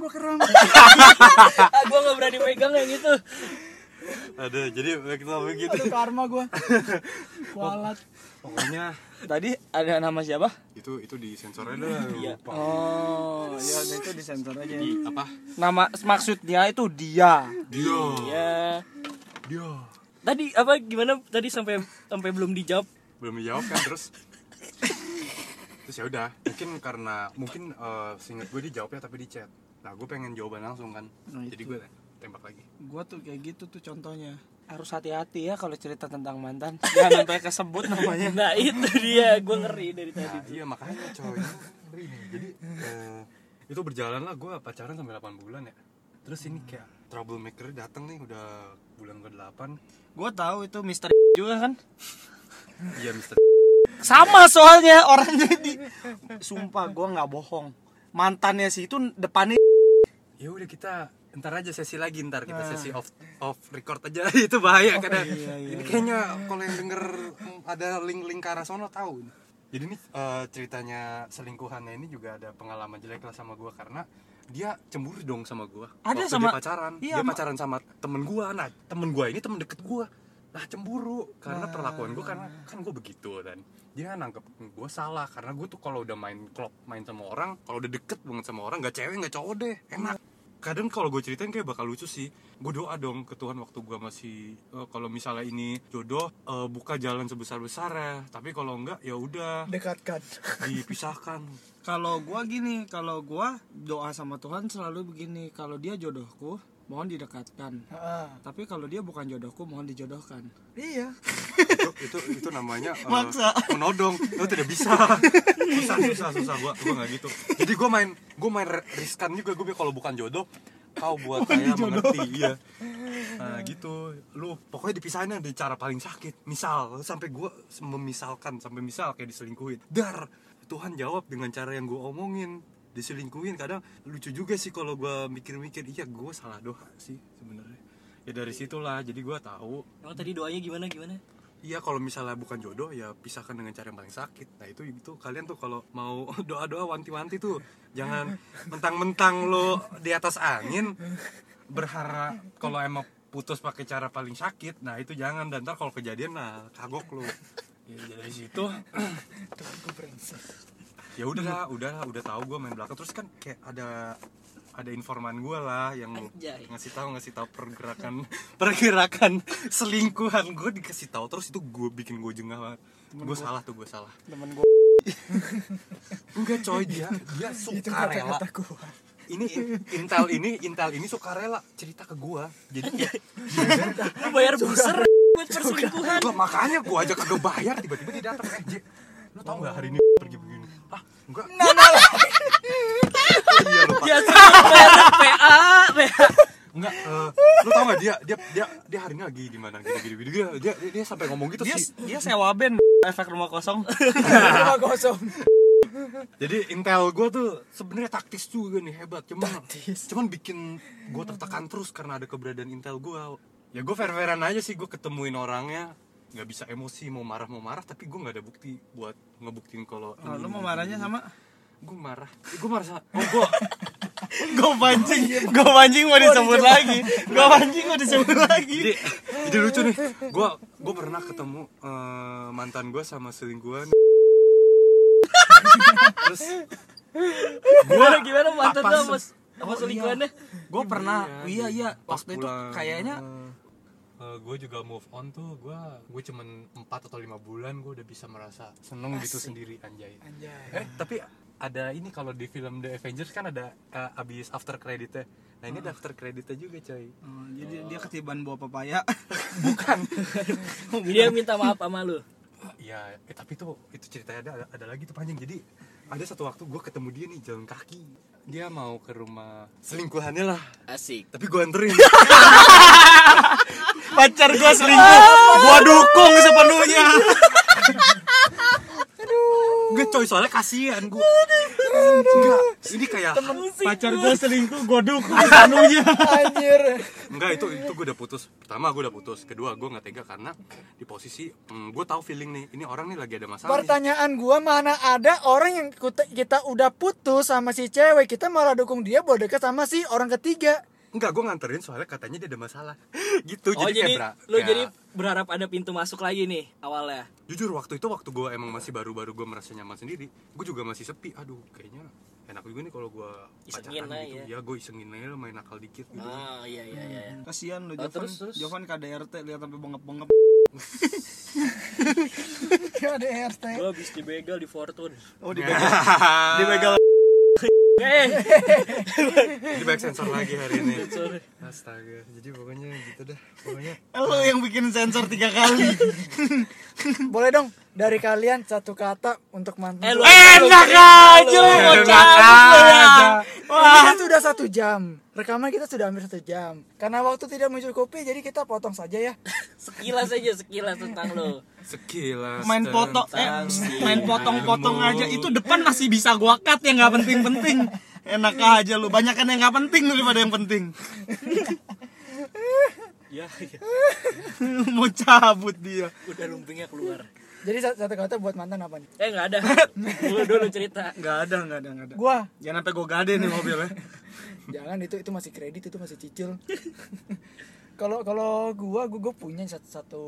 Gua keram ah gue nggak berani pegang yang gitu Ada jadi kita begitu aduh karma gua. Kualat. Pokoknya Tadi ada nama siapa? itu itu di sensornya dah Iya. Oh, ya udah itu disensor aja. Di apa? Nama maksudnya itu dia. Dia. Ya Dia. Tadi apa gimana? Tadi sampai sampai belum dijawab. Belum dijawab kan terus Terus ya udah mungkin karena mungkin eh seinget gue dijawabnya tapi di chat. Nah gue pengen jawaban langsung kan. Nah, Jadi gue tembak lagi. Gua tuh kayak gitu tuh contohnya. Harus hati-hati ya kalau cerita tentang mantan. Jangan sampai kesebut namanya. nah itu dia. Gue ngeri dari tadi Nah, iya makanya coy. Ngeri nih. Jadi eh, itu berjalan lah. Gue pacaran sampai 8 bulan ya. Terus ini kayak troublemaker datang nih udah bulan ke-8 Gua tahu itu Mister juga kan. Iya Mister Sama soalnya orangnya di Sumpah gua nggak bohong. Mantannya sih itu depannya ya udah kita ntar aja sesi lagi ntar kita sesi off off record aja. Itu bahaya karena iya, iya, ini kayaknya kalau yang denger mm, ada link-link ke arah sono tahu. Jadi nih eh, ceritanya selingkuhannya ini juga ada pengalaman jelek lah sama gua karena dia cemburu dong sama gua. Ada Waktu sama- dia pacaran. iya, dia pacaran sama temen gua. Nah temen gua ini temen deket gua. Nah cemburu. Karena perlakuan gua karena kan gua begitu dan dia nangkep gua salah karena gua tuh kalau udah main klub main sama orang kalau udah deket banget sama orang nggak cewek nggak cowok deh enak. Kadang kalau gue ceritain kayak bakal lucu sih. Gue doa dong ke Tuhan waktu gue masih eh, kalau misalnya ini jodoh eh, buka jalan sebesar besarnya tapi kalau enggak ya udah. Dekatkan. Dipisahkan. Kalau gua gini, kalau gua doa sama Tuhan selalu begini, kalau dia jodohku, mohon didekatkan. Heeh. tapi kalau dia bukan jodohku mohon dijodohkan. Iya. Itu itu itu namanya eh, Maksa. menodong. Lo tidak bisa. Susah susah susah. Gua gua nggak gitu. Jadi gua main gua main riskan juga. Gua kalau bukan jodoh kau buat saya mengerti. Iya. Nah gitu. Lu pokoknya dipisahinnya di cara paling sakit. Misal sampai gua memisalkan sampai misal kayak diselingkuhin. Dar Tuhan jawab dengan cara yang gua omongin diselingkuhin kadang lucu juga sih kalau gua mikir-mikir iya gua salah doa sih sebenarnya ya dari situlah jadi gua tahu Emang tadi doanya gimana gimana? Iya kalau misalnya bukan jodoh ya pisahkan dengan cara yang paling sakit. Nah itu itu kalian tuh kalau mau doa-doa wanti-wanti tuh jangan mentang-mentang lo di atas angin berharap kalau emang putus pakai cara paling sakit. Nah itu jangan dan ntar kalau kejadian nah kagok lo. Ya, dari situ ya udah udah udah tahu gue main belakang. Terus kan kayak ada ada informan gue lah yang Anjay. ngasih tahu ngasih tahu pergerakan pergerakan selingkuhan gue dikasih tahu. Terus itu gue bikin gue jengah banget. Gue salah tuh gue salah. Temen gue enggak coy dia dia suka rela. Ini in- intel ini intel ini suka rela cerita ke gue jadi Lu bayar buser buat perselingkuhan. Lah, makanya gue aja kagak bayar tiba-tiba dia datang eh lu tau nggak hari ini pergi enggak. Iya Pak. Biasa bayar PA, PA. Enggak, eh, lu tau gak dia dia dia dia hari ini lagi di mana? Gini gini dia dia, dia sampai ngomong gitu dia sih. dia sewa band efek rumah kosong. Rumah kosong. Jadi intel gue tuh sebenarnya taktis juga nih hebat. Cuman Taktis. cuman bikin gue tertekan terus karena ada keberadaan intel gue ya gue fair fairan aja sih gue ketemuin orangnya nggak bisa emosi mau marah mau marah tapi gue nggak ada bukti buat ngebuktiin kalau oh, lu mau marahnya sama? Gue marah. Gue marah sama oh gue gue pancing gue pancing mau disebut lagi. Gue pancing mau disebut lagi. Jadi jadi lucu nih. Gue gue pernah ketemu eh, mantan gue sama selingkuhan terus Gimana gimana mantan Apa lu sama se- sama selingkuhannya? gue pernah iya iya pas waktu itu pulang, kayaknya gue juga move on tuh gue gue cuman 4 atau lima bulan gue udah bisa merasa seneng gitu sendiri anjay. Anjay. Eh tapi ada ini kalau di film The Avengers kan ada eh, abis after creditnya. Nah ini ada after creditnya juga coy. Oh, jadi dia ketiban bawa pepaya. Bukan. Dia minta maaf sama lu. ya eh, tapi tuh itu ceritanya ada ada lagi tuh panjang. Jadi ada satu waktu gue ketemu dia nih jalan kaki dia mau ke rumah selingkuhannya lah. Asik. tapi gue anterin. Pacar gue selingkuh. Gue dukung sepenuhnya Enggak coy soalnya kasihan gue Enggak ini kayak pacar gue selingkuh gue dukung sepenuhnya. Anjir. Enggak itu itu gue udah putus. Pertama gue udah putus. Kedua gue nggak tega karena di posisi hmm, gue tahu feeling nih ini orang nih lagi ada masalah pertanyaan gua mana ada orang yang kita, kita udah putus sama si cewek kita malah dukung dia buat deket sama si orang ketiga Enggak gue nganterin soalnya katanya dia ada masalah. Gitu Oh jadi, jadi, kayak bra- lu kayak- jadi berharap ada pintu masuk lagi nih awalnya. jujur waktu itu waktu gue emang masih baru-baru gue merasa nyaman sendiri gue juga masih sepi. Aduh kayaknya enak juga nih kalau gue Isengin pacaran aja gitu. ya. ya gue isengin aja main nakal dikit gitu. Oh iya iya iya. kasian lu Oh, Jovan. terus, terus? Jovan KDRT lihat sampai bengep-bengep. Gak ada RT Gua habis dibegal di Fortune. oh dibegal. Dibegal Eh, ini baik sensor lagi hari ini. Astaga. Jadi pokoknya gitu dah pokoknya lo yang bikin sensor tiga kali. Boleh dong dari kalian satu kata untuk mantan Eh lu enak aja lu. mau cabut ya aja. Ini sudah satu jam. Rekaman kita sudah hampir satu jam. Karena waktu tidak mencukupi jadi kita potong saja ya. Sekilas aja sekilas tentang lu. sekilas main foto eh main potong-potong aja. Itu depan masih bisa gua cut yang nggak penting-penting. Enak aja lu. Banyak kan yang nggak penting daripada yang penting. Ya, ya. mau cabut dia. Udah lumpingnya keluar. Jadi satu, kata buat mantan apa nih? Eh nggak ada. Dulu dulu cerita. nggak ada nggak ada nggak ada. Gua. Jangan sampai gua gade nih mobilnya jangan itu itu masih kredit itu masih cicil. Kalau kalau gua gua, gua punya satu satu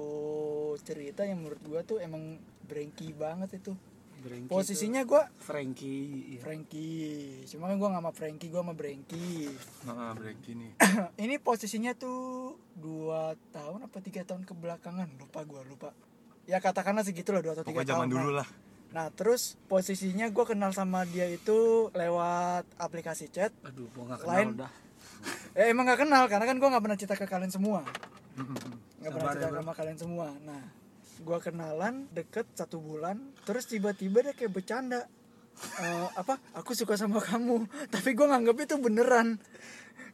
cerita yang menurut gua tuh emang brengki banget itu. Posisinya gua Frankie iya. Frankie. Cuma kan gua nggak sama Frankie gua sama Brengki nah break gini ini posisinya tuh dua tahun apa tiga tahun kebelakangan. Lupa gua lupa ya katakanlah segitu lah dua atau tiga pokoknya zaman tahun dulu nah. lah. Nah terus posisinya gua kenal sama dia itu lewat aplikasi chat. Aduh gua nggak kenal Lain. udah eh, emang nggak kenal karena kan gue nggak pernah cerita ke kalian semua. Nggak pernah ya, cerita sama kalian semua. Nah gue kenalan deket satu bulan terus tiba-tiba dia kayak bercanda. Eh, apa? Aku suka sama kamu. Tapi gue nganggap itu beneran.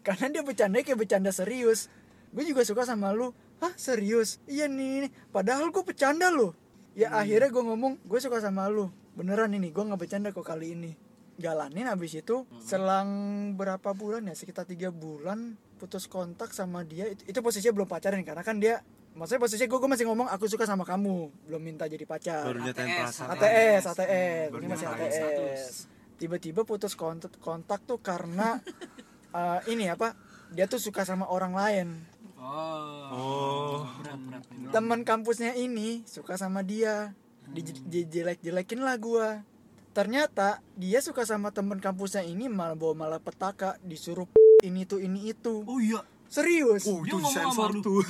Karena dia bercanda kayak bercanda serius gue juga suka sama lu. Hah serius? Iya nih padahal gue bercanda loh ya akhirnya gue ngomong gue suka sama lu. Beneran ini gue nggak bercanda kok kali ini. Jalanin abis itu selang berapa bulan ya? Sekitar tiga bulan putus kontak sama dia. Itu, itu posisinya belum pacaran karena kan dia maksudnya posisinya gue, gue masih ngomong aku suka sama kamu. Belum minta jadi pacar. Baru nyatain ATS. perasaan. ATS ATS Baru ini masih ATS tiba-tiba putus kontak kontak tuh karena eh, ini apa dia tuh suka sama orang lain oh. Oh berat berat teman kampusnya ini suka sama dia. Dijelek-jelekin lah gua. Ternyata dia suka sama teman kampusnya ini malah bawa malah petaka disuruh ini tuh ini itu. Oh iya. Serius? Oh Dia itu ngomong sama sensor lu. tuh.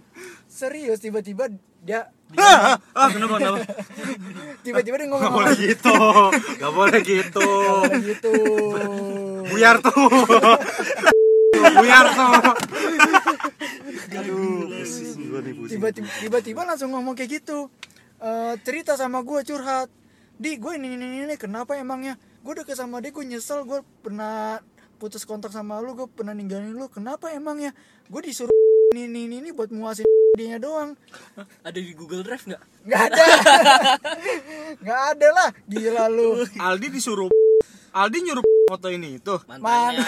Serius tiba-tiba dia ah ah, kenapa kenapa? Tiba-tiba dia Gak ngomong boleh gitu. Gak boleh gitu. Kayak gitu. Buyar tuh. Buyar tuh Aduh pusing gue nih pusing tiba-tiba tiba-tiba langsung ngomong kayak gitu. Eh, cerita sama gue curhat. Di gue ini, ini ini kenapa emangnya? Gue deket sama dia gue nyesel gue pernah putus kontak sama lu gue pernah ninggalin lu. Kenapa emangnya? Gue disuruh ini ini ini, ini buat muasin dia doang. Ada di Google Drive nggak? Nggak ada. Nggak ada lah. Gila lu. Aldi disuruh Aldi nyuruh foto ini itu mantannya.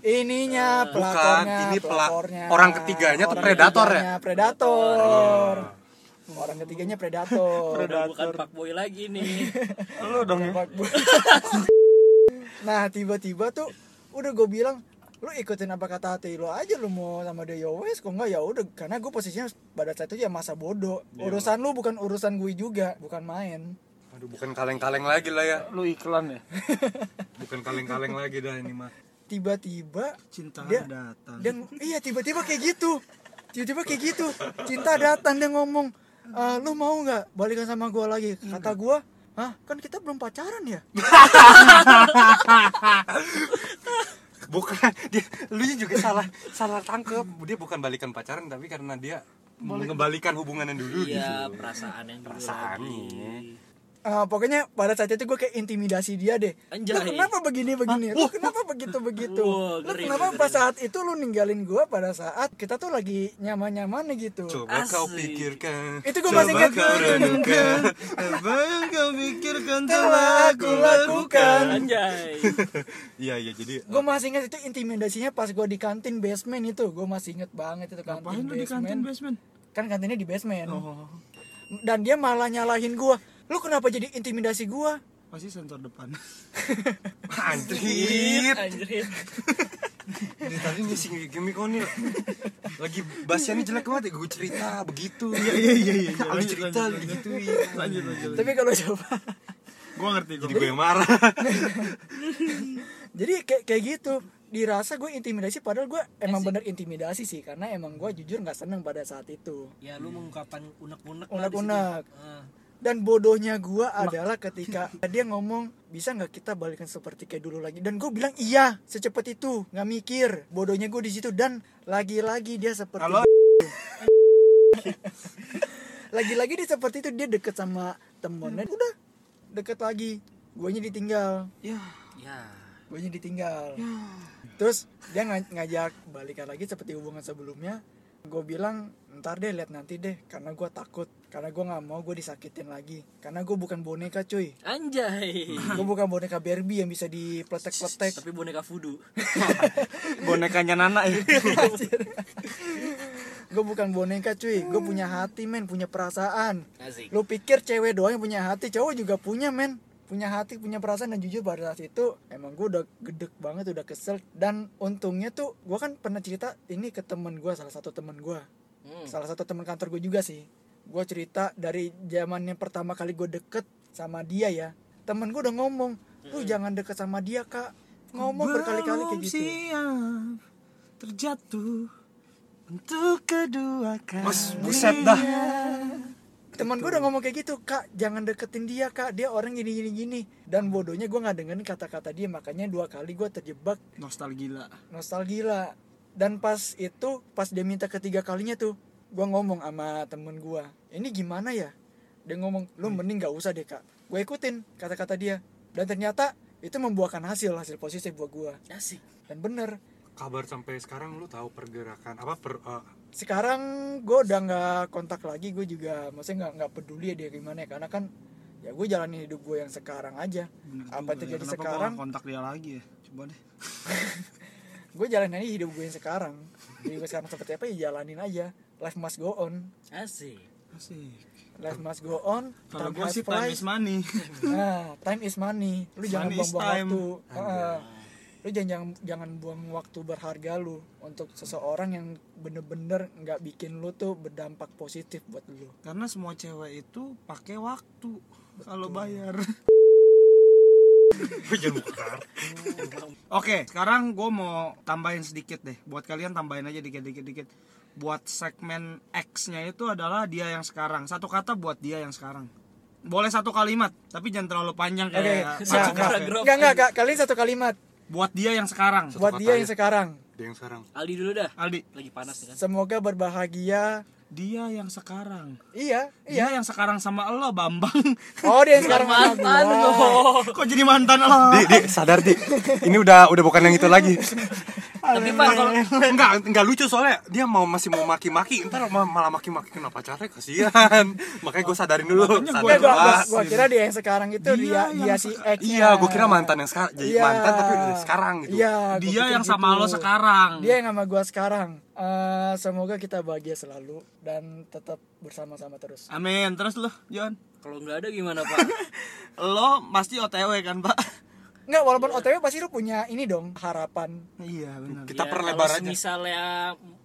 Ininya Bukan, pelakornya ini pela- pelakornya. orang ketiganya tuh Orang predator ya? predator. Orang ketiganya predator. Udah bukan Pak Boy lagi nih. Lu dong ya. Nah tiba-tiba tuh udah gue bilang lu ikutin apa kata hati lu aja lu mau sama dia ya wes kok enggak ya udah. Karena gue posisinya pada saat itu ya masa bodoh. Urusan lu bukan urusan gue juga bukan main Aduh bukan kaleng-kaleng lagi lah ya. Lu iklan ya? Bukan kaleng-kaleng lagi dah ini mah. Tiba-tiba Cinta Dia- datang. dan iya tiba-tiba kayak gitu. Tiba-tiba kayak gitu. Cinta datang dia ngomong "Eh, lu mau nggak balikan sama gue lagi? Kata gue Hah, kan kita belum pacaran ya? Bukan dia Lu juga salah Salah tangkep. Dia bukan balikan pacaran Tapi karena dia Mengembalikan hubungan yang dulu iya gitu. perasaan yang dulu Perasaannya. lagi. Eh, pokoknya pada saat itu gue kayak intimidasi dia deh. Anjay. Lu kenapa begini begini? Lu kenapa begitu begitu? Wah, Lu kenapa ngeri. pas saat itu lu ninggalin gue pada saat kita tuh lagi nyaman nyaman gitu? Coba kau Asik. pikirkan Itu gua masih ingat. kau renungkan Apa yang kau pikirkan Telah aku lakukan. anjay Iya iya jadi Gue masih ingat itu intimidasinya pas gue di kantin basement itu. Gue masih inget banget itu kantin Ngapain lu di kantin basement? Kan kantinnya di basement. Oh, Dan dia malah nyalahin gue. Lu kenapa jadi intimidasi gue? pasti sensor depan. Anjir anjir Ini tadi ngisi gimmick nih Lagi bahasnya jelek banget ya Gue cerita begitu Iya iya iya iya. Lu cerita lu digituin Lanjut lanjut. Tapi kalau coba Gua ngerti gua. Jadi gue yang marah jadi kayak kayak gitu dirasa gue intimidasi padahal gue emang bener intimidasi sih karena emang gue jujur nggak seneng pada saat itu ya lu mengungkapkan unek-unek Unek-unek. Dan bodohnya gue adalah ketika dia ngomong bisa nggak kita balikan seperti kayak dulu lagi? Dan gue bilang iya secepat itu. Nggak mikir. Bodohnya gue di situ. Dan lagi-lagi dia seperti Kalau lagi-lagi dia seperti itu. Dia deket sama temennya. Udah deket lagi. Gue ditinggal. Ya. Ya. Gue ditinggal. Terus dia nga- ngajak balikan lagi seperti hubungan sebelumnya gue bilang ntar deh lihat nanti deh karena gue takut karena gue nggak mau gue disakitin lagi karena gue bukan boneka cuy. Anjay. Gue bukan boneka Barbie yang bisa dipletek-pletek. Tapi boneka voodoo. Bonekanya Nana ya. Gue bukan boneka cuy. Gue punya hati men punya perasaan. Asik. Lu pikir cewek doang yang punya hati cowok juga punya men punya hati punya perasaan dan jujur pada saat itu emang gue udah gedek banget udah kesel. Dan untungnya tuh gue kan pernah cerita ini ke temen gue salah satu temen gue Hmm. salah satu teman kantor gue juga sih. Gue cerita dari zaman yang pertama kali gue deket sama dia ya. Temen gue udah ngomong lu jangan deket sama dia kak. Ngomong berkali-kali kayak gitu. Siap terjatuh untuk kedua kali. Mas buset dah teman gue udah ngomong kayak gitu kak jangan deketin dia kak. Dia orang gini gini gini. Dan bodohnya gue nggak dengerin kata-kata dia makanya dua kali gue terjebak Nostalgia. nostalgia dan pas itu pas dia minta ketiga kalinya tuh gue ngomong sama temen gue ini gimana ya? Dia ngomong lu mending gak usah deh kak. Gue ikutin kata-kata dia. Dan ternyata itu membuahkan hasil hasil positif buat gue asik. Dan bener. Kabar sampai sekarang lu tahu pergerakan apa per eh, sekarang gue udah nggak kontak lagi gue juga maksudnya nggak nggak peduli ya dia gimana ya karena kan ya gue jalanin hidup gue yang sekarang aja Bener apa juga yang terjadi ya. Sekarang kontak dia lagi ya? Coba deh. gue jalanin aja hidup gue yang sekarang jadi gue sekarang seperti apa ya jalanin aja life must go on asik Asik. life must go on Kalau has sih time is money. nah time is money lu jangan Money is buang-buang time. waktu Heeh. Lu jangan, jangan jangan buang waktu berharga lu untuk seseorang yang bener-bener nggak bikin lu tuh berdampak positif buat lu Karena semua cewek itu pakai waktu kalau bayar. Oke, sekarang gue mau tambahin sedikit deh. Buat kalian tambahin aja dikit-dikit dikit. Buat segmen X-nya itu adalah dia yang sekarang. Satu kata buat dia yang sekarang. Boleh satu kalimat, tapi jangan terlalu panjang Oke, kayak nggak, satu paragraf. nggak, nggak, Kak. kalian satu kalimat Buat dia yang sekarang. Satu buat dia yang sekarang. dia yang sekarang Aldi dulu dah Aldi, lagi panas nih kan Semoga berbahagia. Dia yang sekarang. Iya, Dia iya. yang sekarang sama lo, Bambang. Oh, dia yang sekarang sama mantan loh Kok jadi mantan lo? di, di sadar di ini udah udah bukan yang itu lagi tapi pan kalau enggak enggak lucu soalnya dia mau masih mau maki-maki ntar ma- malah maki-maki kenapa pacarnya kasihan makanya gue sadarin dulu Makanya sadar gua- gua, gua, gua. gua kira dia yang sekarang itu Dia dia dia, si seka- X. iya gue kira mantan yang sekarang jadi Iya. mantan tapi udah sekarang gitu Iya, Dia yang sama gitu. lo sekarang. Dia yang sama gua sekarang. Eh, semoga kita bahagia selalu dan tetap bersama-sama terus. Amin. Terus lo, John? kalau nggak ada gimana pak Lo pasti OTW kan, Pak? Enggak, walaupun OTW pasti lu punya ini dong, harapan. Iya, benar. kita Ya, perlebar aja misalnya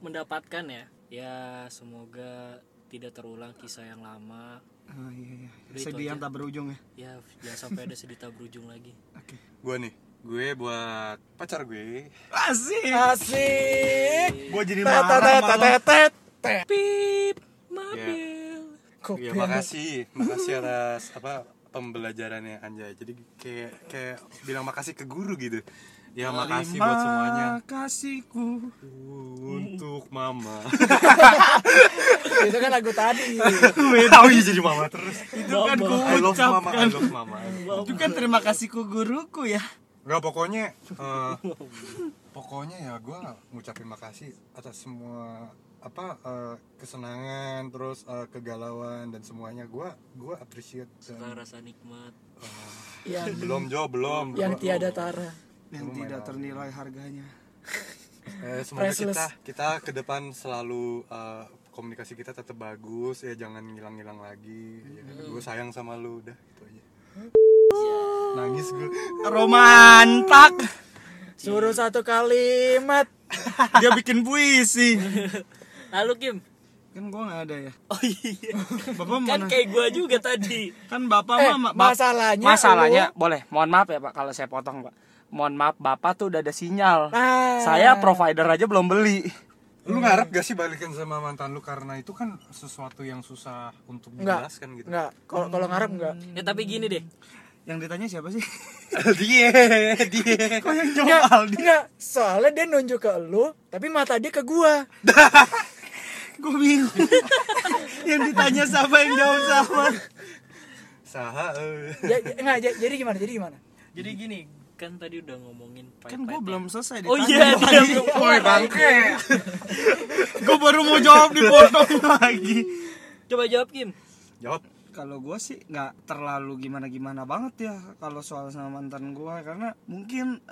mendapatkan ya ya semoga tidak terulang kisah yang lama Oh, iya, iya. Udah Sedih yang tak berujung ya. ya jangan sampai ada sedih tak berujung lagi Oke. gue nih gue buat pacar gue Asik. Asik. Gue jadi Tet, tet, marah tet, malah. tet, tet, tet. pip mobil Kopi ya makasih makasih atas apa pembelajarannya Anjay jadi kayak kayak bilang makasih ke guru gitu ya makasih buat semuanya kasihku. untuk mama Itu kan lagu tadi. oh iya jadi mama terus Itu kan ku I love mama I ucapkan. love mama Itu kan terima kasihku guruku ya. Enggak pokoknya eh, pokoknya ya gue ngucapin makasih atas semua apa eh, kesenangan terus eh, kegalauan dan semuanya gue gue appreciate dan- rasa nikmat yang belum Jo belum yang Gua- tiada tara. Yang Lumayan tidak ternilai harganya. eh, semoga Priceless. kita kita ke depan selalu eh, komunikasi kita tetap bagus ya jangan ngilang-ngilang lagi ya, gue sayang sama lu udah gitu aja nangis gue Romantak. Suruh satu kalimat. Dia bikin puisi. lalu Kim Kan gua nggak ada ya. oh iya Bapak kan mana? kayak gua juga tadi Kan bapak Eh, mama bap- masalahnya Masalahnya boleh, mohon maaf ya Pak kalau saya potong Pak. Mohon maaf Bapak tuh udah ada sinyal. Nah, Saya provider aja belum beli. lu ngarep gak sih balikan sama mantan lu karena itu kan sesuatu yang susah untuk dijelaskan gitu Enggak. Kalau kalau ngarep enggak. ya tapi gini deh Yang ditanya siapa sih? dia dia Kok yang jawab Aldi? enggak. Soalnya dia nunjuk ke lu, tapi mata dia ke gua. Gue bingung. yang ditanya siapa yang jawab sama? saha. Ya, ya- enggak, ja- jadi gimana? Jadi gimana? jadi gini kan tadi udah ngomongin Kan gue belum selesai oh iya dia belum Woi bangke. gue baru mau jawab dipotong lagi. coba jawab Kim. Jawab. Kalau gue sih nggak terlalu gimana-gimana banget ya kalau soal sama mantan gue karena mungkin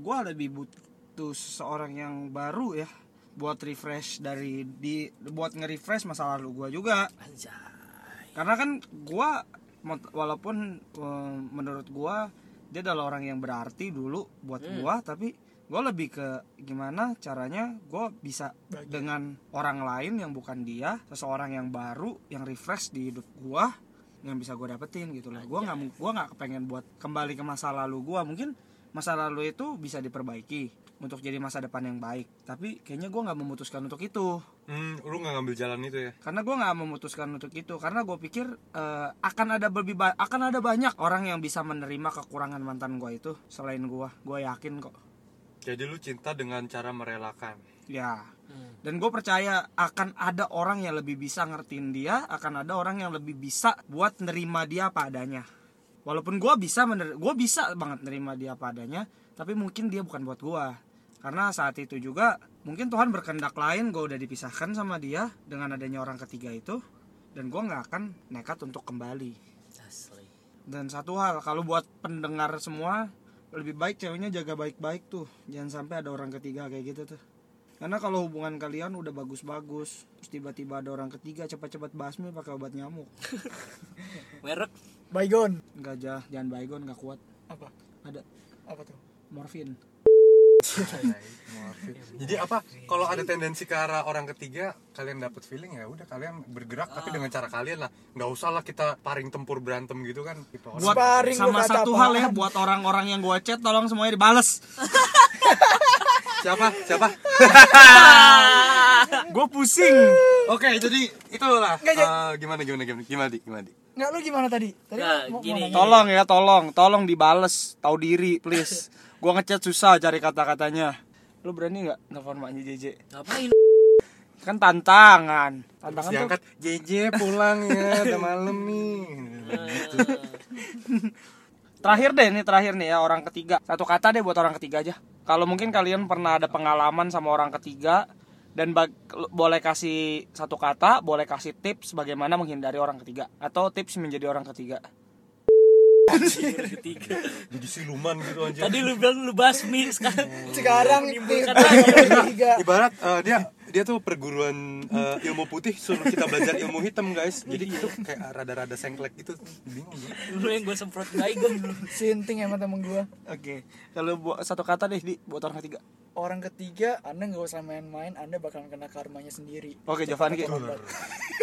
gue lebih butuh seseorang yang baru ya buat refresh dari di buat nge-refresh masa lalu gue juga. Anjay. Karena kan gue walaupun eh, menurut gue dia adalah orang yang berarti dulu buat gua tapi gue lebih ke gimana caranya gue bisa dengan orang lain yang bukan dia seseorang yang baru yang refresh di hidup gue yang bisa gue dapetin gitu loh. Gue nggak gua nggak kepengen buat kembali ke masa lalu gue mungkin masa lalu itu bisa diperbaiki untuk jadi masa depan yang baik tapi kayaknya gue nggak memutuskan untuk itu hmm, lu nggak ngambil jalan itu ya? Karena gue nggak memutuskan untuk itu. Karena gue pikir eh, akan ada lebih ba- akan ada banyak orang yang bisa menerima kekurangan mantan gue itu selain gue gue yakin kok. Jadi lu cinta dengan cara merelakan? Ya. Dan gue percaya akan ada orang yang lebih bisa ngertiin dia akan ada orang yang lebih bisa buat nerima dia apa adanya. Walaupun gue bisa mener gue bisa banget nerima dia apa adanya tapi mungkin dia bukan buat gue karena saat itu juga mungkin Tuhan berkehendak lain gue udah dipisahkan sama dia dengan adanya orang ketiga itu dan gue nggak akan nekat untuk kembali. Asli. dan satu hal kalau buat pendengar semua lebih baik ceweknya jaga baik-baik tuh. Jangan sampai ada orang ketiga kayak gitu tuh. Karena kalau hubungan kalian udah bagus-bagus terus tiba-tiba ada orang ketiga cepat-cepat basmi pakai obat nyamuk. Merek? Baygon. nggak jah jangan baygon nggak kuat. Apa? ada. Apa tuh? morfin jadi apa kalau ada tendensi ke arah orang ketiga kalian dapat feeling ya udah kalian bergerak tapi dengan cara kalian lah. Nggak usah lah kita paring tempur berantem gitu kan. Orang. buat Sparring lu sama satu hal ya buat orang-orang yang gua chat tolong semuanya dibales. Siapa? Siapa? Gue pusing. Oke jadi itulah Nggak, jadi- eh, gimana gimana gimana gimana di gimana di Nggak lu gimana tadi? Tadi Nggak, mau, mau gini, tolong ya tolong. Tolong dibales tahu diri please gua ngechat susah cari kata-katanya. Lu berani nggak nelfon maknya JJ ngapain? kan tantangan. Tantangan tuh diangkat JJ pulang ya udah malam nih. Terakhir deh ini terakhir nih ya orang ketiga. Satu kata deh buat orang ketiga aja. Kalau mungkin kalian pernah ada pengalaman sama orang ketiga dan bag- boleh kasih satu kata boleh kasih tips bagaimana menghindari orang ketiga atau tips menjadi orang ketiga Ketiga. jadi siluman gitu aja Tadi lu bilang lu basmi sekarang. Sekarang Menimbulkan tiga. ibarat eh, dia dia tuh perguruan eh, ilmu putih suruh kita belajar ilmu hitam guys jadi itu kayak rada-rada sengklek gitu bingung gua. Lu yang gue semprot baygon lu. Sinting emang temen gua. oke kalau buat satu kata deh di buat orang ketiga Orang ketiga, anda nggak usah main-main, anda bakalan kena karmanya sendiri. oke Jovan Ki. Berobat.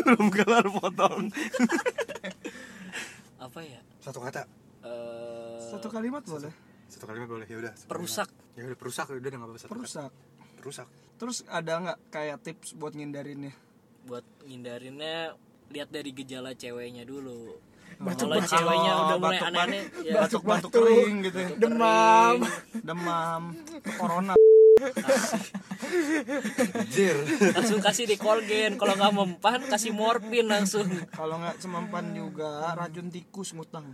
belum kelar potong Apa ya? satu kata Eh, satu kalimat boleh. Satu kalimat boleh. Ya udah satu Perusak. ya udah perusak. Udah nggak apa-apa satu perusak. Perusak. Terus ada nggak kayak tips buat ngindarinnya buat ngindarinnya lihat dari gejala ceweknya dulu. Batuk- Kalau ceweknya udah mulai batuk- aneh-aneh ya. Batuk batuk Batuk-batuk. kering gitu ya. Demam. demam. Corona Jir. langsung kasih di kolgen kalau nggak mempan kasih morfin langsung kalau nggak semampan juga racun tikus ngutang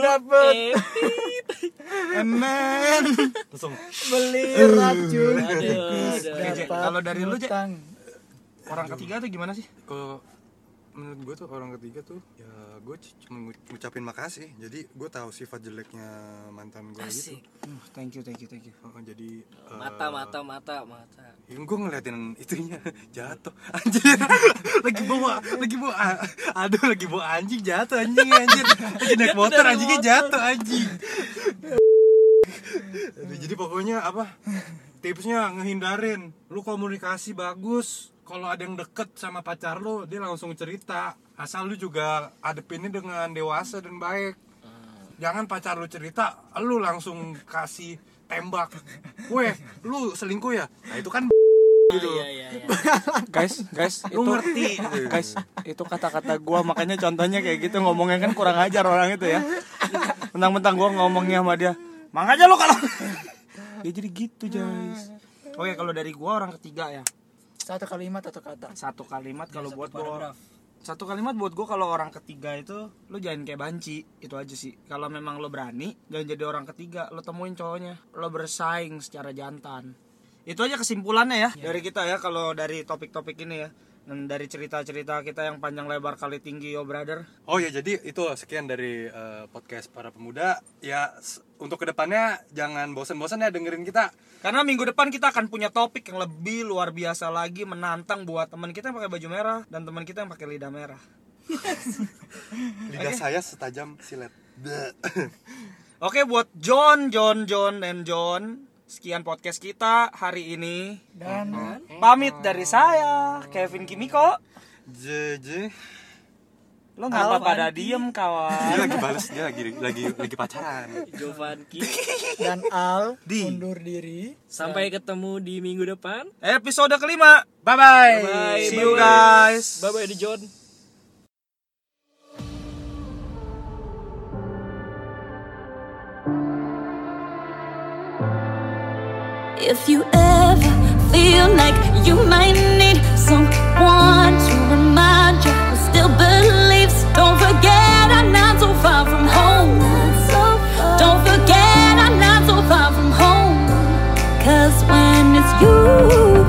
Dapet eh emen langsung beli racun. aduh, aduh. Kalau dari lu? Utang. orang ketiga tuh gimana sih kalau menurut gue tuh orang ketiga tuh ya gue cuma ngu- ngucapin makasih. Jadi gue tahu sifat jeleknya mantan gue gitu. Uh, thank you thank you thank you. Oh, jadi eh, mata mata mata mata. Yang gue ngeliatin itunya jatuh. Anjir lagi bawa lagi bawa aduh lagi bawa anjing jatuh anjing anjir lagi naik motor anjingnya jatuh anjing. Aduh, jadi pokoknya apa tipsnya ngehindarin. Lu komunikasi bagus kalau ada yang deket sama pacar lu dia langsung cerita. Asal lu juga adepinnya dengan dewasa dan baik. Jangan pacar lu cerita lu langsung kasih tembak. Weh lu selingkuh ya? Nah itu kan gitu. Iya iya iya. Guys guys lu itu ngerti. guys itu kata-kata gua. Makanya contohnya kayak gitu ngomongnya kan kurang ajar orang itu ya. Mentang-mentang gua ngomongnya sama dia mang aja lo kalau ya jadi gitu guys. Oke kalau dari gua orang ketiga ya Satu kalimat atau kata. satu kalimat kalau buat gua satu kalimat buat gua kalau orang ketiga itu lu jangan kayak banci itu aja sih. Kalau memang lo berani jangan jadi orang ketiga lo temuin cowoknya. Lo bersaing secara jantan. Itu aja kesimpulannya ya dari kita ya kalau dari topik-topik ini ya dan dari cerita-cerita kita yang panjang lebar kali tinggi yo brother. Oh ya jadi itu sekian dari eh, podcast para pemuda. Ya untuk ke depannya jangan bosan-bosan ya dengerin kita. Karena minggu depan kita akan punya topik yang lebih luar biasa lagi menantang buat teman kita yang pakai baju merah dan teman kita yang pakai lidah merah. Lidah saya setajam silet. Oke buat John, John, John, dan John Sekian podcast kita hari ini Dan Pamit dari saya, Kevin Kimiko JJ Lo ngapa Apaan, pada Ki? diem dia kawan? lagi bales dia lagi lagi lagi pacaran Jovanki Dan Al Di. undur diri. sampai ketemu di minggu depan Episode kelima. bye bye bye See you guys. bye bye di John If you ever feel like you might need someone to remind you who still believes, don't forget I'm not so far from home. Don't forget I'm not so far from home. Cause when it's you